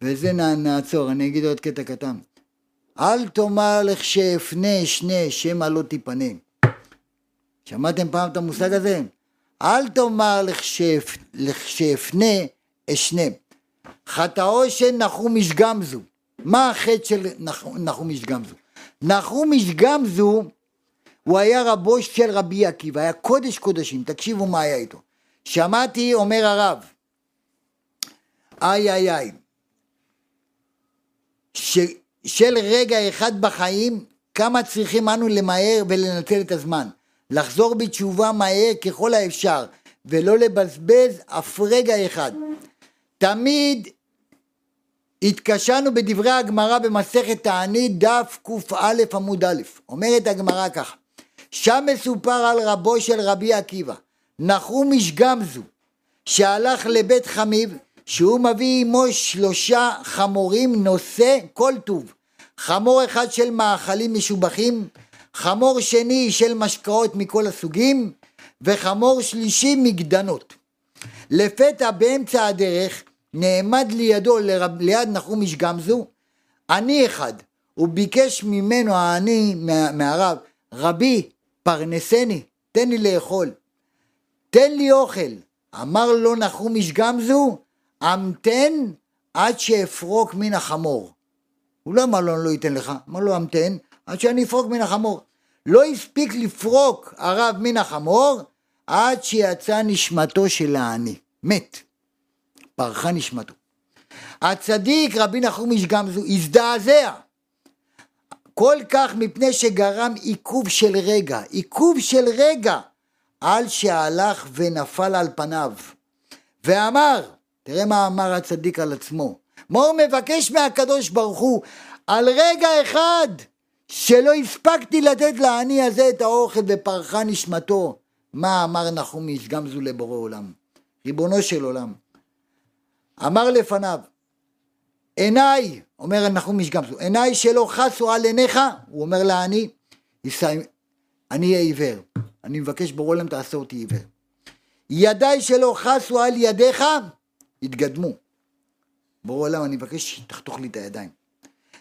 וזה נעצור, אני אגיד עוד קטע קטן. אל תאמר לך שאפנה אשנה, שמא לא תיפנה. שמעתם פעם את המושג הזה? אל תאמר לכשאפנה אשנה. חטאו של נחום איש גמזו. מה החטא של נחום איש גמזו? נחום איש גמזו הוא היה רבו של רבי עקיבא, היה קודש קודשים, תקשיבו מה היה איתו. שמעתי, אומר הרב, איי איי איי, ש, של רגע אחד בחיים, כמה צריכים אנו למהר ולנצל את הזמן. לחזור בתשובה מהר ככל האפשר, ולא לבזבז אף רגע אחד. תמיד התקשרנו בדברי הגמרא במסכת תענית דף קא עמוד א', אומרת הגמרא ככה, שם מסופר על רבו של רבי עקיבא, נחום איש גמזו, שהלך לבית חמיב, שהוא מביא עמו שלושה חמורים נושא כל טוב, חמור אחד של מאכלים משובחים, חמור שני של משקאות מכל הסוגים, וחמור שלישי מגדנות. לפתע באמצע הדרך נעמד לידו, לרב, ליד נחום איש גמזו, עני אחד, הוא ביקש ממנו העני, מה, מהרב, רבי, פרנסני, תן לי לאכול, תן לי אוכל. אמר לו נחום איש גמזו, המתן עד שאפרוק מן החמור. הוא לא אמר לו, אני לא אתן לך, אמר לו, המתן עד שאני אפרוק מן החמור. לא הספיק לפרוק הרב מן החמור, עד שיצא נשמתו של העני, מת. פרחה נשמתו. הצדיק רבי נחום איש גמזו הזדעזע כל כך מפני שגרם עיכוב של רגע, עיכוב של רגע, על שהלך ונפל על פניו. ואמר, תראה מה אמר הצדיק על עצמו, הוא מבקש מהקדוש ברוך הוא, על רגע אחד שלא הספקתי לתת לעני הזה את האוכל ופרחה נשמתו. מה אמר נחום איש גמזו לבורא עולם? ריבונו של עולם. אמר לפניו, עיניי, אומר נחום איש גמזו, עיניי שלא חסו על עיניך, הוא אומר לעני, אני אהיה עיוור, אני מבקש בורא עולם תעשה אותי עיוור. ידיי שלא חסו על ידיך, התגדמו. בורא עולם, אני מבקש שתחתוך לי את הידיים.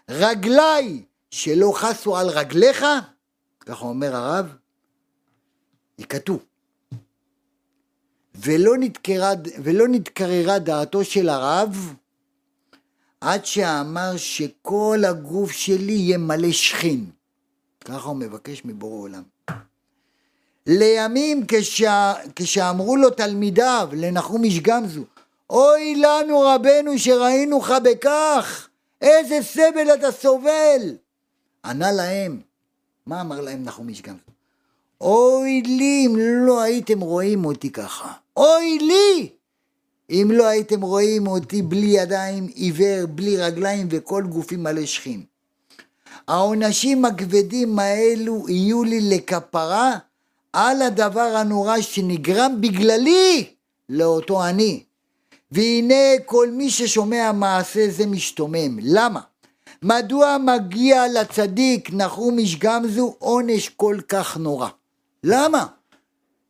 רגליי שלא חסו על רגליך, ככה אומר הרב, יקטו. ולא, ולא נתקררה דעתו של הרב עד שאמר שכל הגוף שלי יהיה מלא שכין. ככה הוא מבקש מבורא עולם. לימים כשה, כשאמרו לו תלמידיו, לנחום איש גמזו, אוי לנו רבנו שראינוך בכך, איזה סבל אתה סובל. ענה להם, מה אמר להם נחום איש גמזו? אוי לי אם לא הייתם רואים אותי ככה. אוי לי אם לא הייתם רואים אותי בלי ידיים, עיוור, בלי רגליים וכל גופי מלא שכין. העונשים הכבדים האלו יהיו לי לכפרה על הדבר הנורא שנגרם בגללי לאותו עני. והנה כל מי ששומע מעשה זה משתומם. למה? מדוע מגיע לצדיק נחום איש גמזו עונש כל כך נורא? למה?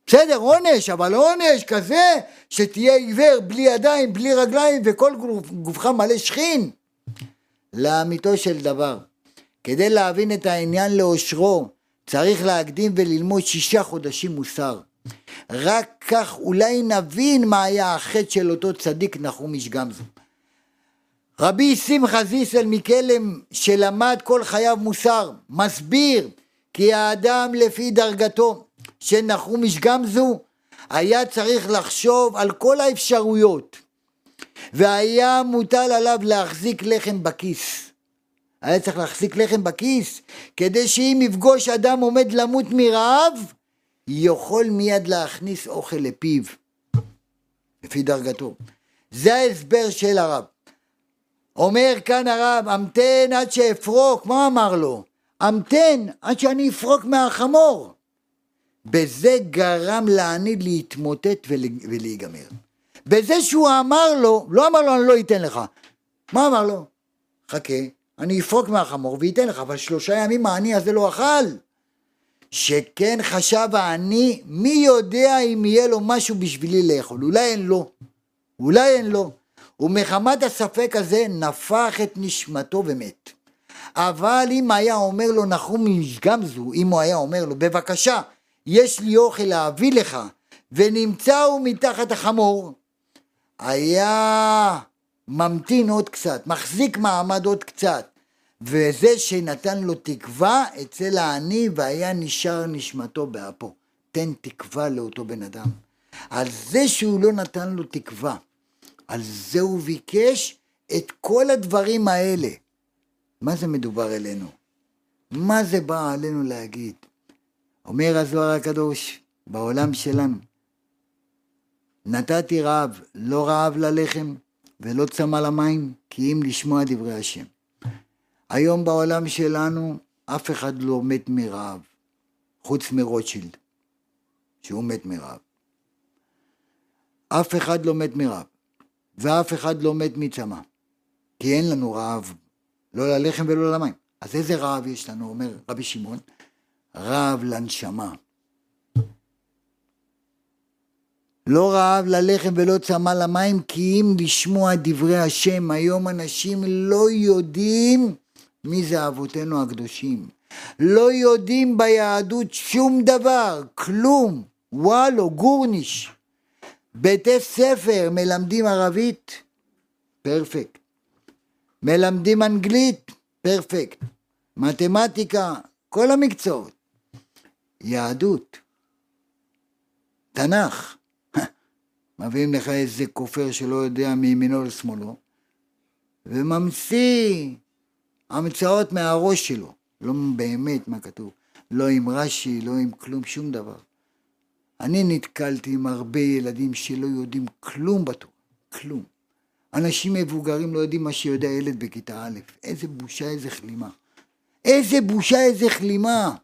בסדר, עונש, אבל עונש כזה שתהיה עיוור בלי ידיים, בלי רגליים וכל גופך מלא שכין. לאמיתו של דבר, כדי להבין את העניין לאושרו, צריך להקדים וללמוד שישה חודשים מוסר. רק כך אולי נבין מה היה החטא של אותו צדיק נחום איש גמזו. רבי שמחה זיסל מקלם שלמד כל חייו מוסר, מסביר כי האדם לפי דרגתו של נחום איש גמזו היה צריך לחשוב על כל האפשרויות והיה מוטל עליו להחזיק לחם בכיס. היה צריך להחזיק לחם בכיס כדי שאם יפגוש אדם עומד למות מרעב יכול מיד להכניס אוכל לפיו לפי דרגתו. זה ההסבר של הרב. אומר כאן הרב, המתן עד שאפרוק, מה אמר לו? המתן עד שאני אפרוק מהחמור. בזה גרם לעני להתמוטט ולהיגמר. בזה שהוא אמר לו, לא אמר לו אני לא אתן לך. מה אמר לו? חכה, אני אפרוק מהחמור ואתן לך, אבל שלושה ימים העני הזה לא אכל. שכן חשב העני, מי יודע אם יהיה לו משהו בשבילי לאכול, אולי אין לו, אולי אין לו. ומחמת הספק הזה נפח את נשמתו ומת. אבל אם היה אומר לו נחום גמזו, אם הוא היה אומר לו, בבקשה, יש לי אוכל להביא לך, ונמצא הוא מתחת החמור, היה ממתין עוד קצת, מחזיק מעמד עוד קצת, וזה שנתן לו תקווה אצל העני והיה נשאר נשמתו באפו. תן תקווה לאותו בן אדם. על זה שהוא לא נתן לו תקווה, על זה הוא ביקש את כל הדברים האלה. מה זה מדובר אלינו? מה זה בא עלינו להגיד? אומר הזוהר הקדוש, בעולם שלנו, נתתי רעב, לא רעב ללחם ולא צמא למים, כי אם לשמוע דברי השם. היום בעולם שלנו אף אחד לא מת מרעב, חוץ מרוטשילד, שהוא מת מרעב. אף אחד לא מת מרעב, ואף אחד לא מת מצמא, כי אין לנו רעב, לא ללחם ולא למים. אז איזה רעב יש לנו, אומר רבי שמעון? רעב לנשמה. לא רעב ללחם ולא צמא למים, כי אם לשמוע דברי השם. היום אנשים לא יודעים מי זה אבותינו הקדושים. לא יודעים ביהדות שום דבר, כלום. וואלו, גורניש. בתי ספר מלמדים ערבית, פרפקט. מלמדים אנגלית, פרפקט. מתמטיקה, כל המקצועות. יהדות, תנ"ך, מביאים לך איזה כופר שלא יודע מימינו לשמאלו, וממציא המצאות מהראש שלו, לא באמת מה כתוב, לא עם רש"י, לא עם כלום, שום דבר. אני נתקלתי עם הרבה ילדים שלא יודעים כלום בתורה, כלום. אנשים מבוגרים לא יודעים מה שיודע ילד בכיתה א', איזה בושה, איזה כלימה. איזה בושה, איזה כלימה.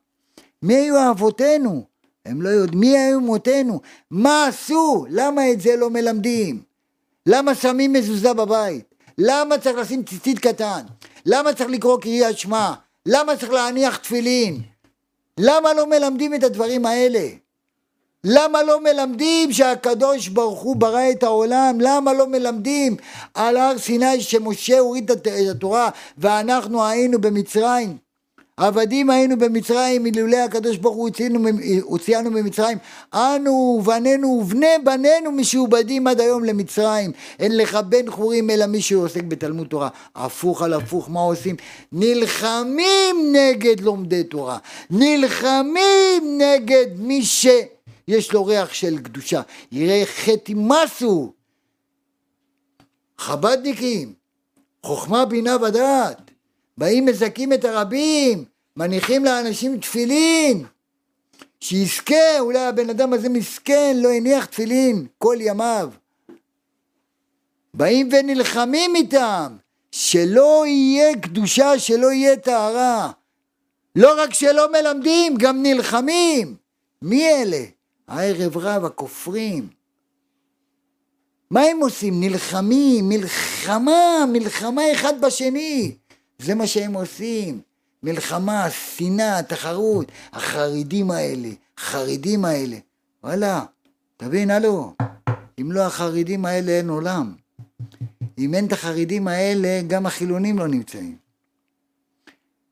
מי היו אבותינו? הם לא יודעים. מי היו אמותינו? מה עשו? למה את זה לא מלמדים? למה שמים מזוזה בבית? למה צריך לשים ציצית קטן? למה צריך לקרוא קריאת שמע? למה צריך להניח תפילין? למה לא מלמדים את הדברים האלה? למה לא מלמדים שהקדוש ברוך הוא ברא את העולם? למה לא מלמדים על הר סיני שמשה הוריד את התורה ואנחנו היינו במצרים? עבדים היינו במצרים, מלולא הקדוש ברוך הוא הוציאנו ממצרים. אנו ובנינו ובני בנינו משועבדים עד היום למצרים. אין לך בן חורים אלא מי שעוסק בתלמוד תורה. הפוך על הפוך, מה עושים? נלחמים נגד לומדי תורה. נלחמים נגד מי שיש לו ריח של קדושה. יראה חטא מסו. חבדניקים, חוכמה, בינה ודעת. באים מזכים את הרבים, מניחים לאנשים תפילין, שיזכה, אולי הבן אדם הזה מסכן, לא הניח תפילין כל ימיו. באים ונלחמים איתם, שלא יהיה קדושה, שלא יהיה טהרה. לא רק שלא מלמדים, גם נלחמים. מי אלה? הערב רב, הכופרים. מה הם עושים? נלחמים, מלחמה, מלחמה אחד בשני. זה מה שהם עושים. מלחמה, שנאה, תחרות. החרדים האלה, החרדים האלה. וואלה, תבין, הלו, אם לא החרדים האלה אין עולם. אם אין את החרדים האלה, גם החילונים לא נמצאים.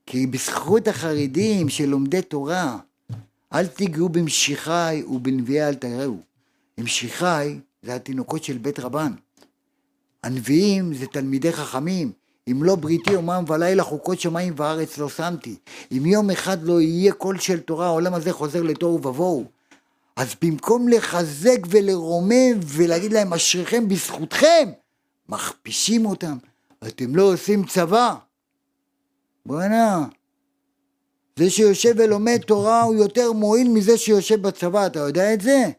כי בזכות החרדים שלומדי תורה, אל תיגעו במשיחי ובנביאי אל תראו. משיחי זה התינוקות של בית רבן. הנביאים זה תלמידי חכמים. אם לא בריתי יומם ולילה חוקות שמיים וארץ לא שמתי. אם יום אחד לא יהיה קול של תורה, העולם הזה חוזר לתוהו ובוהו. אז במקום לחזק ולרומם ולהגיד להם אשריכם בזכותכם, מכפישים אותם. אתם לא עושים צבא. בואנה, זה שיושב ולומד תורה הוא יותר מועיל מזה שיושב בצבא, אתה יודע את זה?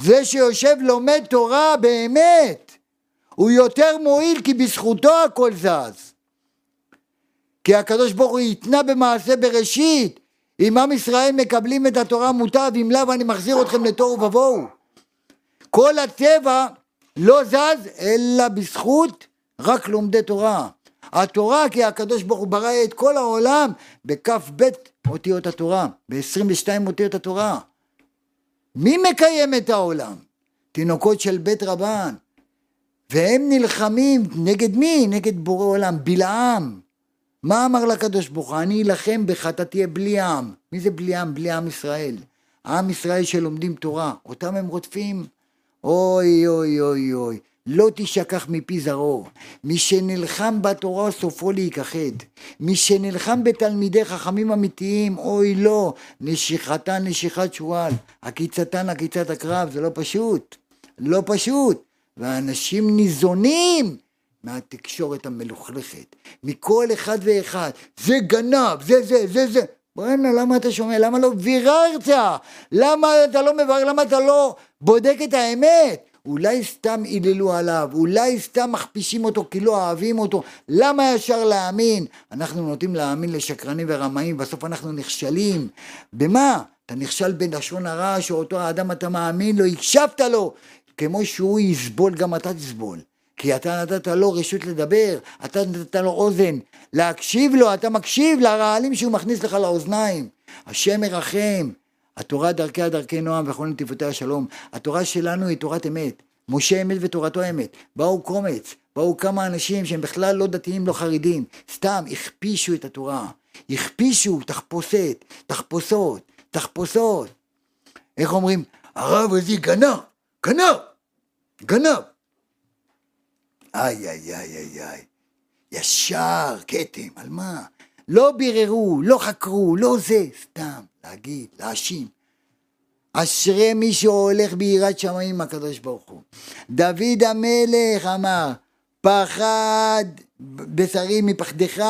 זה שיושב לומד תורה באמת, הוא יותר מועיל כי בזכותו הכל זז. כי הקדוש ברוך הוא התנה במעשה בראשית, אם עם ישראל מקבלים את התורה מוטב, אם לאו אני מחזיר אתכם לתוהו ובוהו. כל הטבע לא זז אלא בזכות רק לומדי תורה. התורה כי הקדוש ברוך הוא ברא את כל העולם בכ"ב אותיות התורה, ב-22 אותיות התורה. מי מקיים את העולם? תינוקות של בית רבן. והם נלחמים נגד מי? נגד בורא עולם, בלעם. מה אמר לקדוש ברוך הוא? אני אלחם בך, אתה תהיה בלי עם. מי זה בלי עם? בלי עם ישראל. עם ישראל שלומדים תורה, אותם הם רודפים. אוי אוי אוי אוי, לא תשכח מפי זרעו. מי שנלחם בתורה סופו להיכחד. מי שנלחם בתלמידי חכמים אמיתיים, אוי לא, נשיכתן נשיכת שועל. עקיצתן עקיצת הקרב, זה לא פשוט. לא פשוט. ואנשים ניזונים מהתקשורת המלוכלכת, מכל אחד ואחד, זה גנב, זה זה, זה זה. בוא'נה, למה אתה שומע? למה לא ביררת? למה אתה לא מברר? למה אתה לא בודק את האמת? אולי סתם היללו עליו, אולי סתם מכפישים אותו כי לא אוהבים אותו, למה ישר להאמין? אנחנו נוטים להאמין לשקרנים ורמאים, בסוף אנחנו נכשלים. במה? אתה נכשל בלשון הרע שאותו האדם אתה מאמין לו, הקשבת לו, כמו שהוא יסבול גם אתה תסבול. כי אתה נתת לו רשות לדבר, אתה נתת לו אוזן, להקשיב לו, אתה מקשיב לרעלים שהוא מכניס לך לאוזניים. השם מרחם, התורה דרכיה דרכי נועם וכל נתיבותיה שלום. התורה שלנו היא תורת אמת. משה אמת ותורתו אמת. באו קומץ, באו כמה אנשים שהם בכלל לא דתיים, לא חרדים. סתם הכפישו את התורה. הכפישו תחפושת, תחפושות, תחפושות. איך אומרים? הרב הזה גנב, גנב, גנב. איי, איי, איי, איי, איי. ישר, כתם, על מה? לא ביררו, לא חקרו, לא זה, סתם, להגיד, להאשים. אשרי מי שהולך ביראת שמיים עם הקדוש ברוך הוא. דוד המלך אמר, פחד בשרי מפחדך.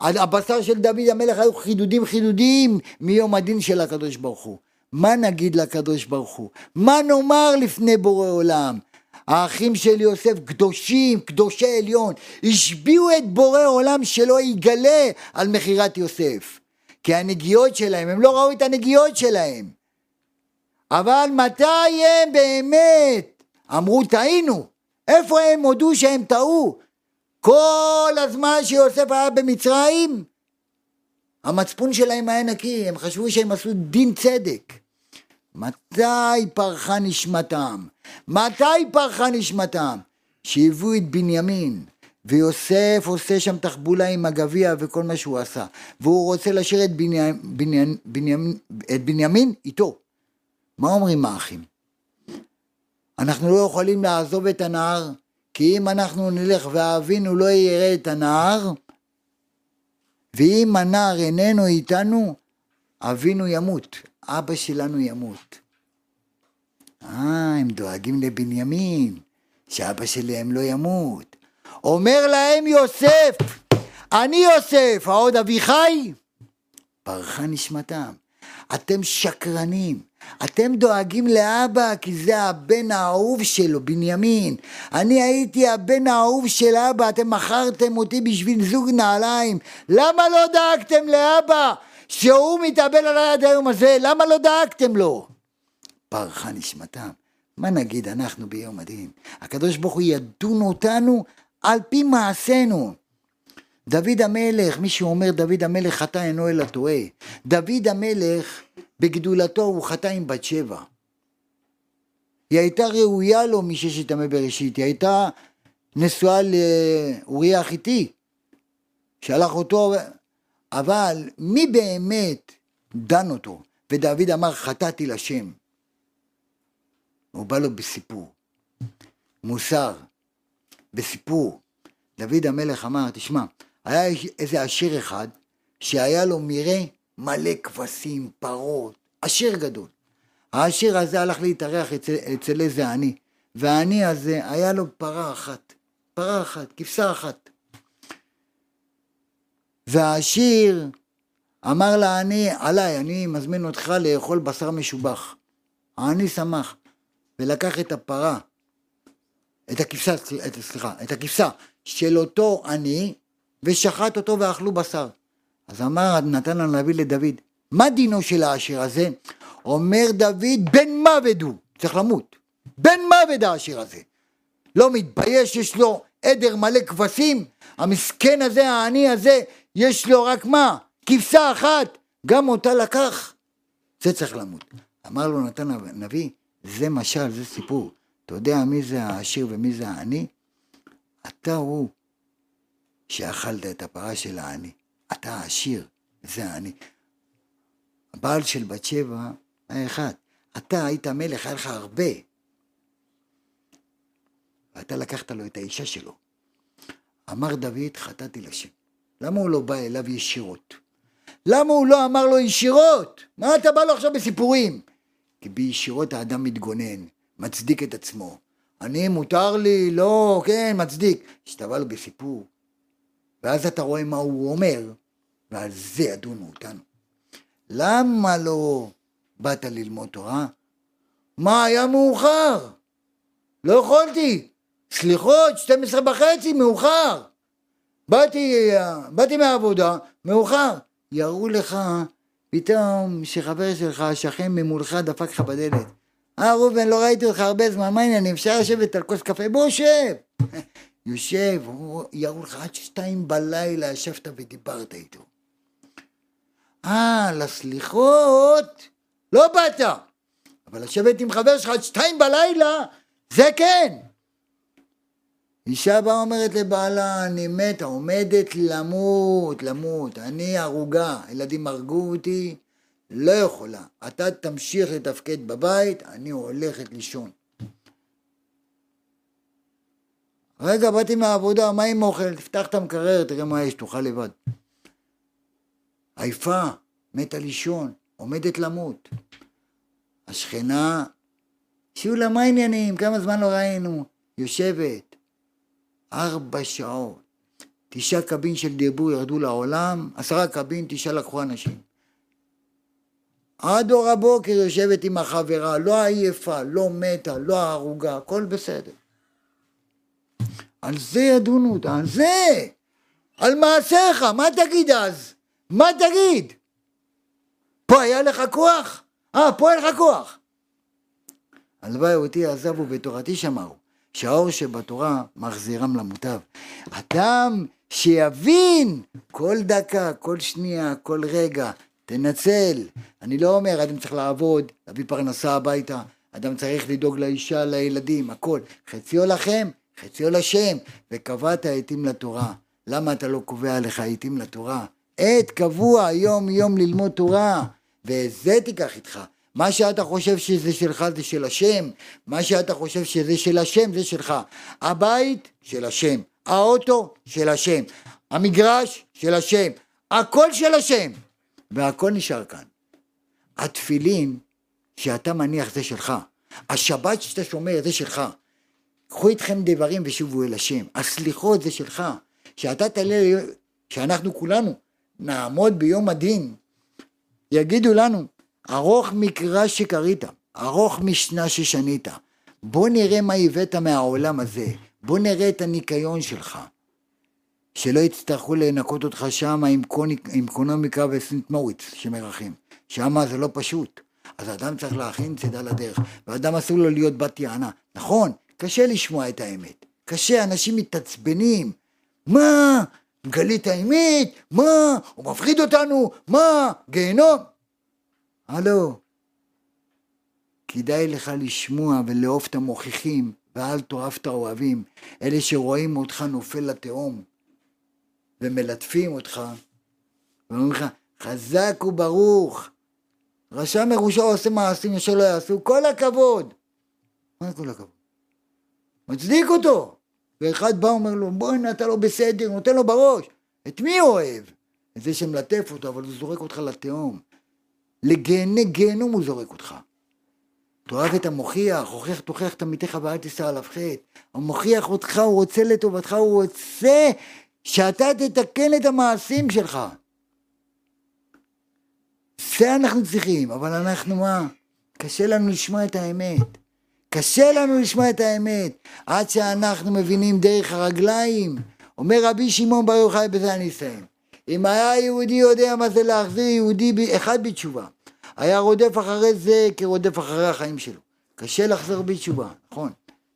הבשר של דוד המלך היו חידודים חידודים מיום הדין של הקדוש ברוך הוא. מה נגיד לקדוש ברוך הוא? מה נאמר לפני בורא עולם? האחים של יוסף קדושים, קדושי עליון, השביעו את בורא עולם שלא יגלה על מכירת יוסף. כי הנגיעות שלהם, הם לא ראו את הנגיעות שלהם. אבל מתי הם באמת אמרו טעינו? איפה הם הודו שהם טעו? כל הזמן שיוסף היה במצרים, המצפון שלהם היה נקי, הם חשבו שהם עשו דין צדק. מתי פרחה נשמתם? מתי פרחה נשמתם? שהביאו את בנימין, ויוסף עושה שם תחבולה עם הגביע וכל מה שהוא עשה, והוא רוצה להשאיר את, בנימין, בנימין, בנימין, את בנימין איתו. מה אומרים האחים? אנחנו לא יכולים לעזוב את הנהר, כי אם אנחנו נלך ואבינו לא יראה את הנהר, ואם הנער איננו איתנו, אבינו ימות. אבא שלנו ימות. אה, הם דואגים לבנימין, שאבא שלהם לא ימות. אומר להם יוסף, אני יוסף, העוד אביחי? פרחה נשמתם. אתם שקרנים, אתם דואגים לאבא כי זה הבן האהוב שלו, בנימין. אני הייתי הבן האהוב של אבא, אתם מכרתם אותי בשביל זוג נעליים. למה לא דאגתם לאבא? שהוא מתאבל עליי עד היום הזה, למה לא דאגתם לו? פרחה נשמתם. מה נגיד אנחנו ביום הדין? הקדוש ברוך הוא ידון אותנו על פי מעשינו. דוד המלך, מי שאומר דוד המלך חטא אינו אלא טועה. דוד המלך בגדולתו הוא חטא עם בת שבע. היא הייתה ראויה לו מששת ימי בראשית, היא הייתה נשואה לאוריה החיתי, שלח אותו אבל מי באמת דן אותו? ודוד אמר חטאתי לשם. הוא בא לו בסיפור, מוסר, בסיפור. דוד המלך אמר, תשמע, היה איזה עשיר אחד שהיה לו מרעה מלא כבשים, פרות, עשיר גדול. העשיר הזה הלך להתארח אצל, אצל איזה עני, והעני הזה היה לו פרה אחת, פרה אחת, כבשה אחת. והעשיר אמר לעני, עליי, אני מזמין אותך לאכול בשר משובח. העני שמח, ולקח את הפרה, את הכבשה, סליחה, את הכבשה של אותו עני, ושחט אותו ואכלו בשר. אז אמר נתן הנביא לדוד, מה דינו של העשיר הזה? אומר דוד, בן מוות הוא, צריך למות. בן מוות העשיר הזה. לא מתבייש, יש לו עדר מלא כבשים, המסכן הזה, העני הזה, יש לו רק מה? כבשה אחת, גם אותה לקח. זה צריך למות. אמר לו נתן הנביא, זה משל, זה סיפור. אתה יודע מי זה העשיר ומי זה העני? אתה הוא שאכלת את הפרה של העני. אתה העשיר, זה העני. הבעל של בת שבע היה אחד. אתה היית מלך, היה לך הרבה. ואתה לקחת לו את האישה שלו. אמר דוד, חטאתי לשם. למה הוא לא בא אליו ישירות? למה הוא לא אמר לו ישירות? מה אתה בא לו עכשיו בסיפורים? כי בישירות האדם מתגונן, מצדיק את עצמו. אני, מותר לי, לא, כן, מצדיק. כשאתה בא לו בסיפור, ואז אתה רואה מה הוא אומר, ועל זה ידונו אותנו. למה לא באת ללמוד תורה? מה, היה מאוחר. לא יכולתי. סליחות, 12 וחצי, מאוחר. באתי, באתי מהעבודה, מאוחר. יראו לך פתאום שחבר שלך, השכן ממולך, דפק לך בדלת. אה, ראובן, לא ראיתי אותך הרבה זמן, מה העניינים? אפשר לשבת על כוס קפה? בוא, שב. יושב, יראו לך עד שתיים בלילה, ישבת ודיברת איתו. אה, לסליחות לא באת, אבל לשבת עם חבר שלך עד שתיים בלילה, זה כן. אישה באה אומרת לבעלה, אני מתה, עומדת למות, למות, אני הרוגה, ילדים הרגו אותי, לא יכולה. אתה תמשיך לתפקד בבית, אני הולכת לישון. רגע, באתי מהעבודה, מה עם אוכל? תפתח את המקרר, תראה מה יש, תאכל לבד. עייפה, מתה לישון, עומדת למות. השכנה, שולה, מה העניינים? כמה זמן לא ראינו? יושבת, ארבע שעות. תשעה קבין של דיבור ירדו לעולם, עשרה קבין, תשעה לקחו אנשים. עד אור הבוקר יושבת עם החברה, לא עייפה, לא מתה, לא הרוגה, הכל בסדר. על זה ידונו אותה, על זה! על מעשיך, מה תגיד אז? מה תגיד? פה היה לך כוח? אה, פה אין לך כוח. הלוואי אותי עזבו בתורתי שמרו, שהאור שבתורה מחזירם למוטב. אדם שיבין כל דקה, כל שנייה, כל רגע, תנצל. אני לא אומר, אדם צריך לעבוד, להביא פרנסה הביתה, אדם צריך לדאוג לאישה, לילדים, הכל. חציו לכם, חציו לשם, וקבעת עתים לתורה. למה אתה לא קובע לך עתים לתורה? עת קבוע, יום יום ללמוד תורה, וזה תיקח איתך. מה שאתה חושב שזה שלך זה של השם, מה שאתה חושב שזה של השם זה שלך. הבית של השם, האוטו של השם, המגרש של השם, הכל של השם, והכל נשאר כאן. התפילין שאתה מניח זה שלך, השבת שאתה שומר זה שלך. קחו איתכם דברים ושובו אל השם, הסליחות זה שלך, שאתה תעלה, שאנחנו כולנו נעמוד ביום הדין, יגידו לנו, ארוך מקרא שקראת, ארוך משנה ששנית. בוא נראה מה הבאת מהעולם הזה, בוא נראה את הניקיון שלך. שלא יצטרכו לנקות אותך שם עם, עם קונומיקה וסנט מוריץ שמרחים. שם זה לא פשוט. אז אדם צריך להכין צידה לדרך, ואדם אסור לו להיות בת יענה. נכון, קשה לשמוע את האמת. קשה, אנשים מתעצבנים. מה? גלית האמת? מה? הוא מפחיד אותנו? מה? גיהנום? הלו, כדאי לך לשמוע ולאהוב את המוכיחים, ואל תאהב את האוהבים, אלה שרואים אותך נופל לתהום, ומלטפים אותך, ואומרים לך, חזק וברוך. רשע מרושע עושה מעשים אשר לא יעשו, כל הכבוד. מה כל הכבוד? מצדיק אותו. ואחד בא ואומר לו, בוא'נה, אתה לא בסדר, נותן לו בראש. את מי הוא אוהב? את זה שמלטף אותו, אבל הוא זורק אותך לתהום. לגיהני גיהנום הוא זורק אותך. תאהב את המוכיח, הוכיח תוכיח את עמיתך ואל תישא עליו חטא. הוא מוכיח אותך, הוא רוצה לטובתך, הוא רוצה שאתה תתקן את המעשים שלך. זה אנחנו צריכים, אבל אנחנו מה? קשה לנו לשמוע את האמת. קשה לנו לשמוע את האמת, עד שאנחנו מבינים דרך הרגליים. אומר רבי שמעון בר יוחאי, בזה אני אסיים. אם היה יהודי יודע מה זה להחזיר יהודי אחד בתשובה, היה רודף אחרי זה כרודף אחרי החיים שלו. קשה לחזור בתשובה, נכון.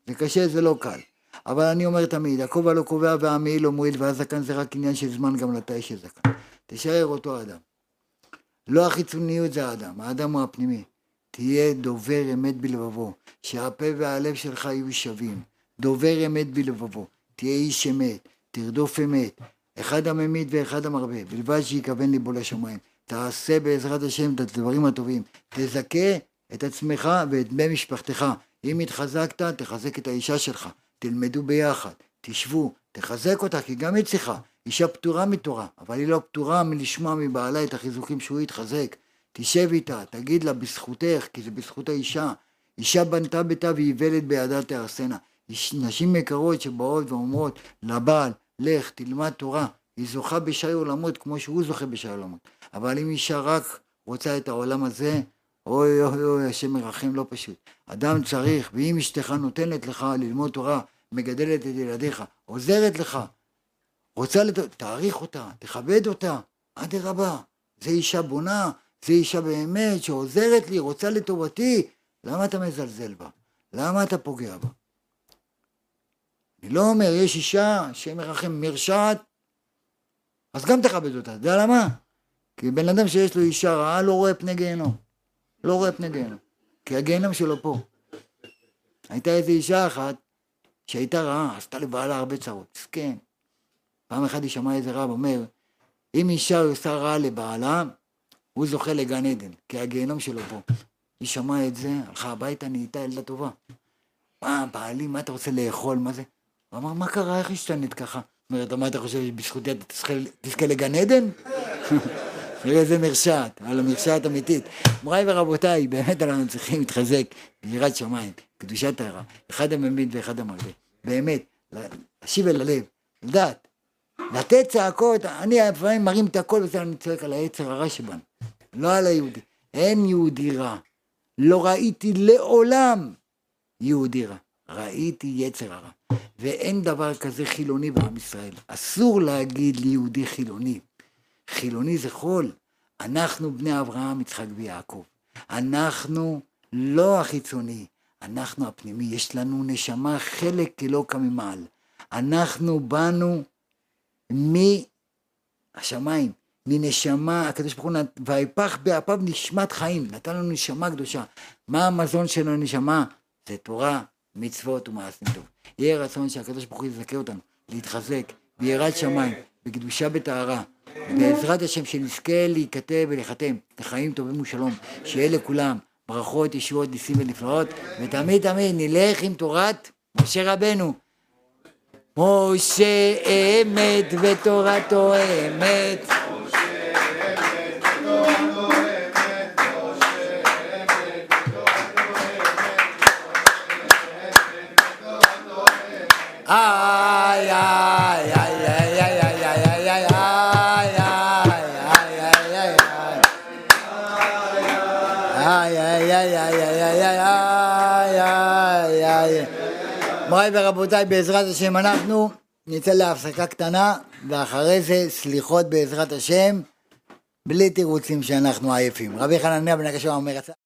זה קשה, זה לא קל. אבל אני אומר תמיד, הכובע לא קובע והמעיל לא מועיל והזקן זה רק עניין של זמן גם לתה יש זקן. תישאר אותו אדם. לא החיצוניות זה האדם, האדם הוא הפנימי. תהיה דובר אמת בלבבו, שהפה והלב שלך יהיו שווים. דובר אמת בלבבו, תהיה איש אמת, תרדוף אמת. אחד הממית ואחד המרבה, בלבד שיכוון ליבו לשמיים. תעשה בעזרת השם את הדברים הטובים. תזכה את עצמך ואת בני משפחתך. אם התחזקת, תחזק את האישה שלך. תלמדו ביחד, תשבו, תחזק אותה, כי גם היא צריכה. אישה פטורה מתורה, אבל היא לא פטורה מלשמוע מבעלה את החיזוקים שהוא יתחזק. תשב איתה, תגיד לה בזכותך, כי זה בזכות האישה. אישה בנתה ביתה ואיוולת בידה תהרסנה. נשים יקרות שבאות ואומרות לבעל, לך, תלמד תורה. היא זוכה בשי עולמות כמו שהוא זוכה בשי עולמות. אבל אם אישה רק רוצה את העולם הזה, אוי אוי אוי, השם מרחם לא פשוט. אדם צריך, ואם אשתך נותנת לך ללמוד תורה, מגדלת את ילדיך, עוזרת לך, רוצה לת... תעריך אותה, תכבד אותה, אדרבה, זה אישה בונה, זה אישה באמת שעוזרת לי, רוצה לטובתי, למה אתה מזלזל בה? למה אתה פוגע בה? אני לא אומר, יש אישה שמרחם מרשעת, אז גם תכבד אותה, אתה יודע למה? כי בן אדם שיש לו אישה רעה לא רואה פני גיהנום. לא רואה פני גיהנום. כי הגיהנום שלו פה. הייתה איזו אישה אחת שהייתה רעה, עשתה לבעלה הרבה צרות. מסכן. פעם אחת היא שמעה איזה רב אומר, אם אישה עושה רעה לבעלה, הוא זוכה לגן עדן, כי הגיהנום שלו פה. היא שמעה את זה, הלכה הביתה, נהייתה ילדה טובה. מה, בעלי, מה אתה רוצה לאכול, מה זה? הוא אמר, מה קרה, איך השתנית ככה? אומרת, מה אתה חושב, שבזכותי אתה תזכה לגן עדן? תראה איזה מרשעת, על המרשעת אמיתית. מוריי ורבותיי, באמת אנחנו צריכים להתחזק ביראת שמיים, קדושת הערה, אחד הממית ואחד המרבה. באמת, להשיב אל הלב, לדעת, לתת צעקות, אני לפעמים מרים את הכל וזה אני צועק על היצר הרע שבנו, לא על היהודי. אין יהודי רע. לא ראיתי לעולם יהודי רע. ראיתי יצר הרע. ואין דבר כזה חילוני בעם ישראל. אסור להגיד ליהודי חילוני. חילוני זה חול. אנחנו בני אברהם, יצחק ויעקב. אנחנו לא החיצוני, אנחנו הפנימי. יש לנו נשמה חלק אלוקא ממעל. אנחנו באנו מהשמיים, מנשמה, הקדוש ברוך הוא, ויפח באפיו נשמת חיים, נתן לנו נשמה קדושה. מה המזון של הנשמה? זה תורה, מצוות ומעשים טוב. יהיה רצון שהקדוש ברוך הוא יזכה אותנו, להתחזק ביראת שמיים, בקדושה בטהרה. בעזרת השם שנזכה להיכתב ולהיחתם לחיים טובים ושלום, שיהיה לכולם ברכות, ישועות, ניסים ונפלאות, ותמיד תמיד נלך עם תורת משה רבנו. משה אמת ותורתו אמת. מוריי ורבותיי, בעזרת השם אנחנו נצא להפסקה קטנה, ואחרי זה סליחות בעזרת השם, בלי תירוצים שאנחנו עייפים. רבי חנניה בן הקשור אומר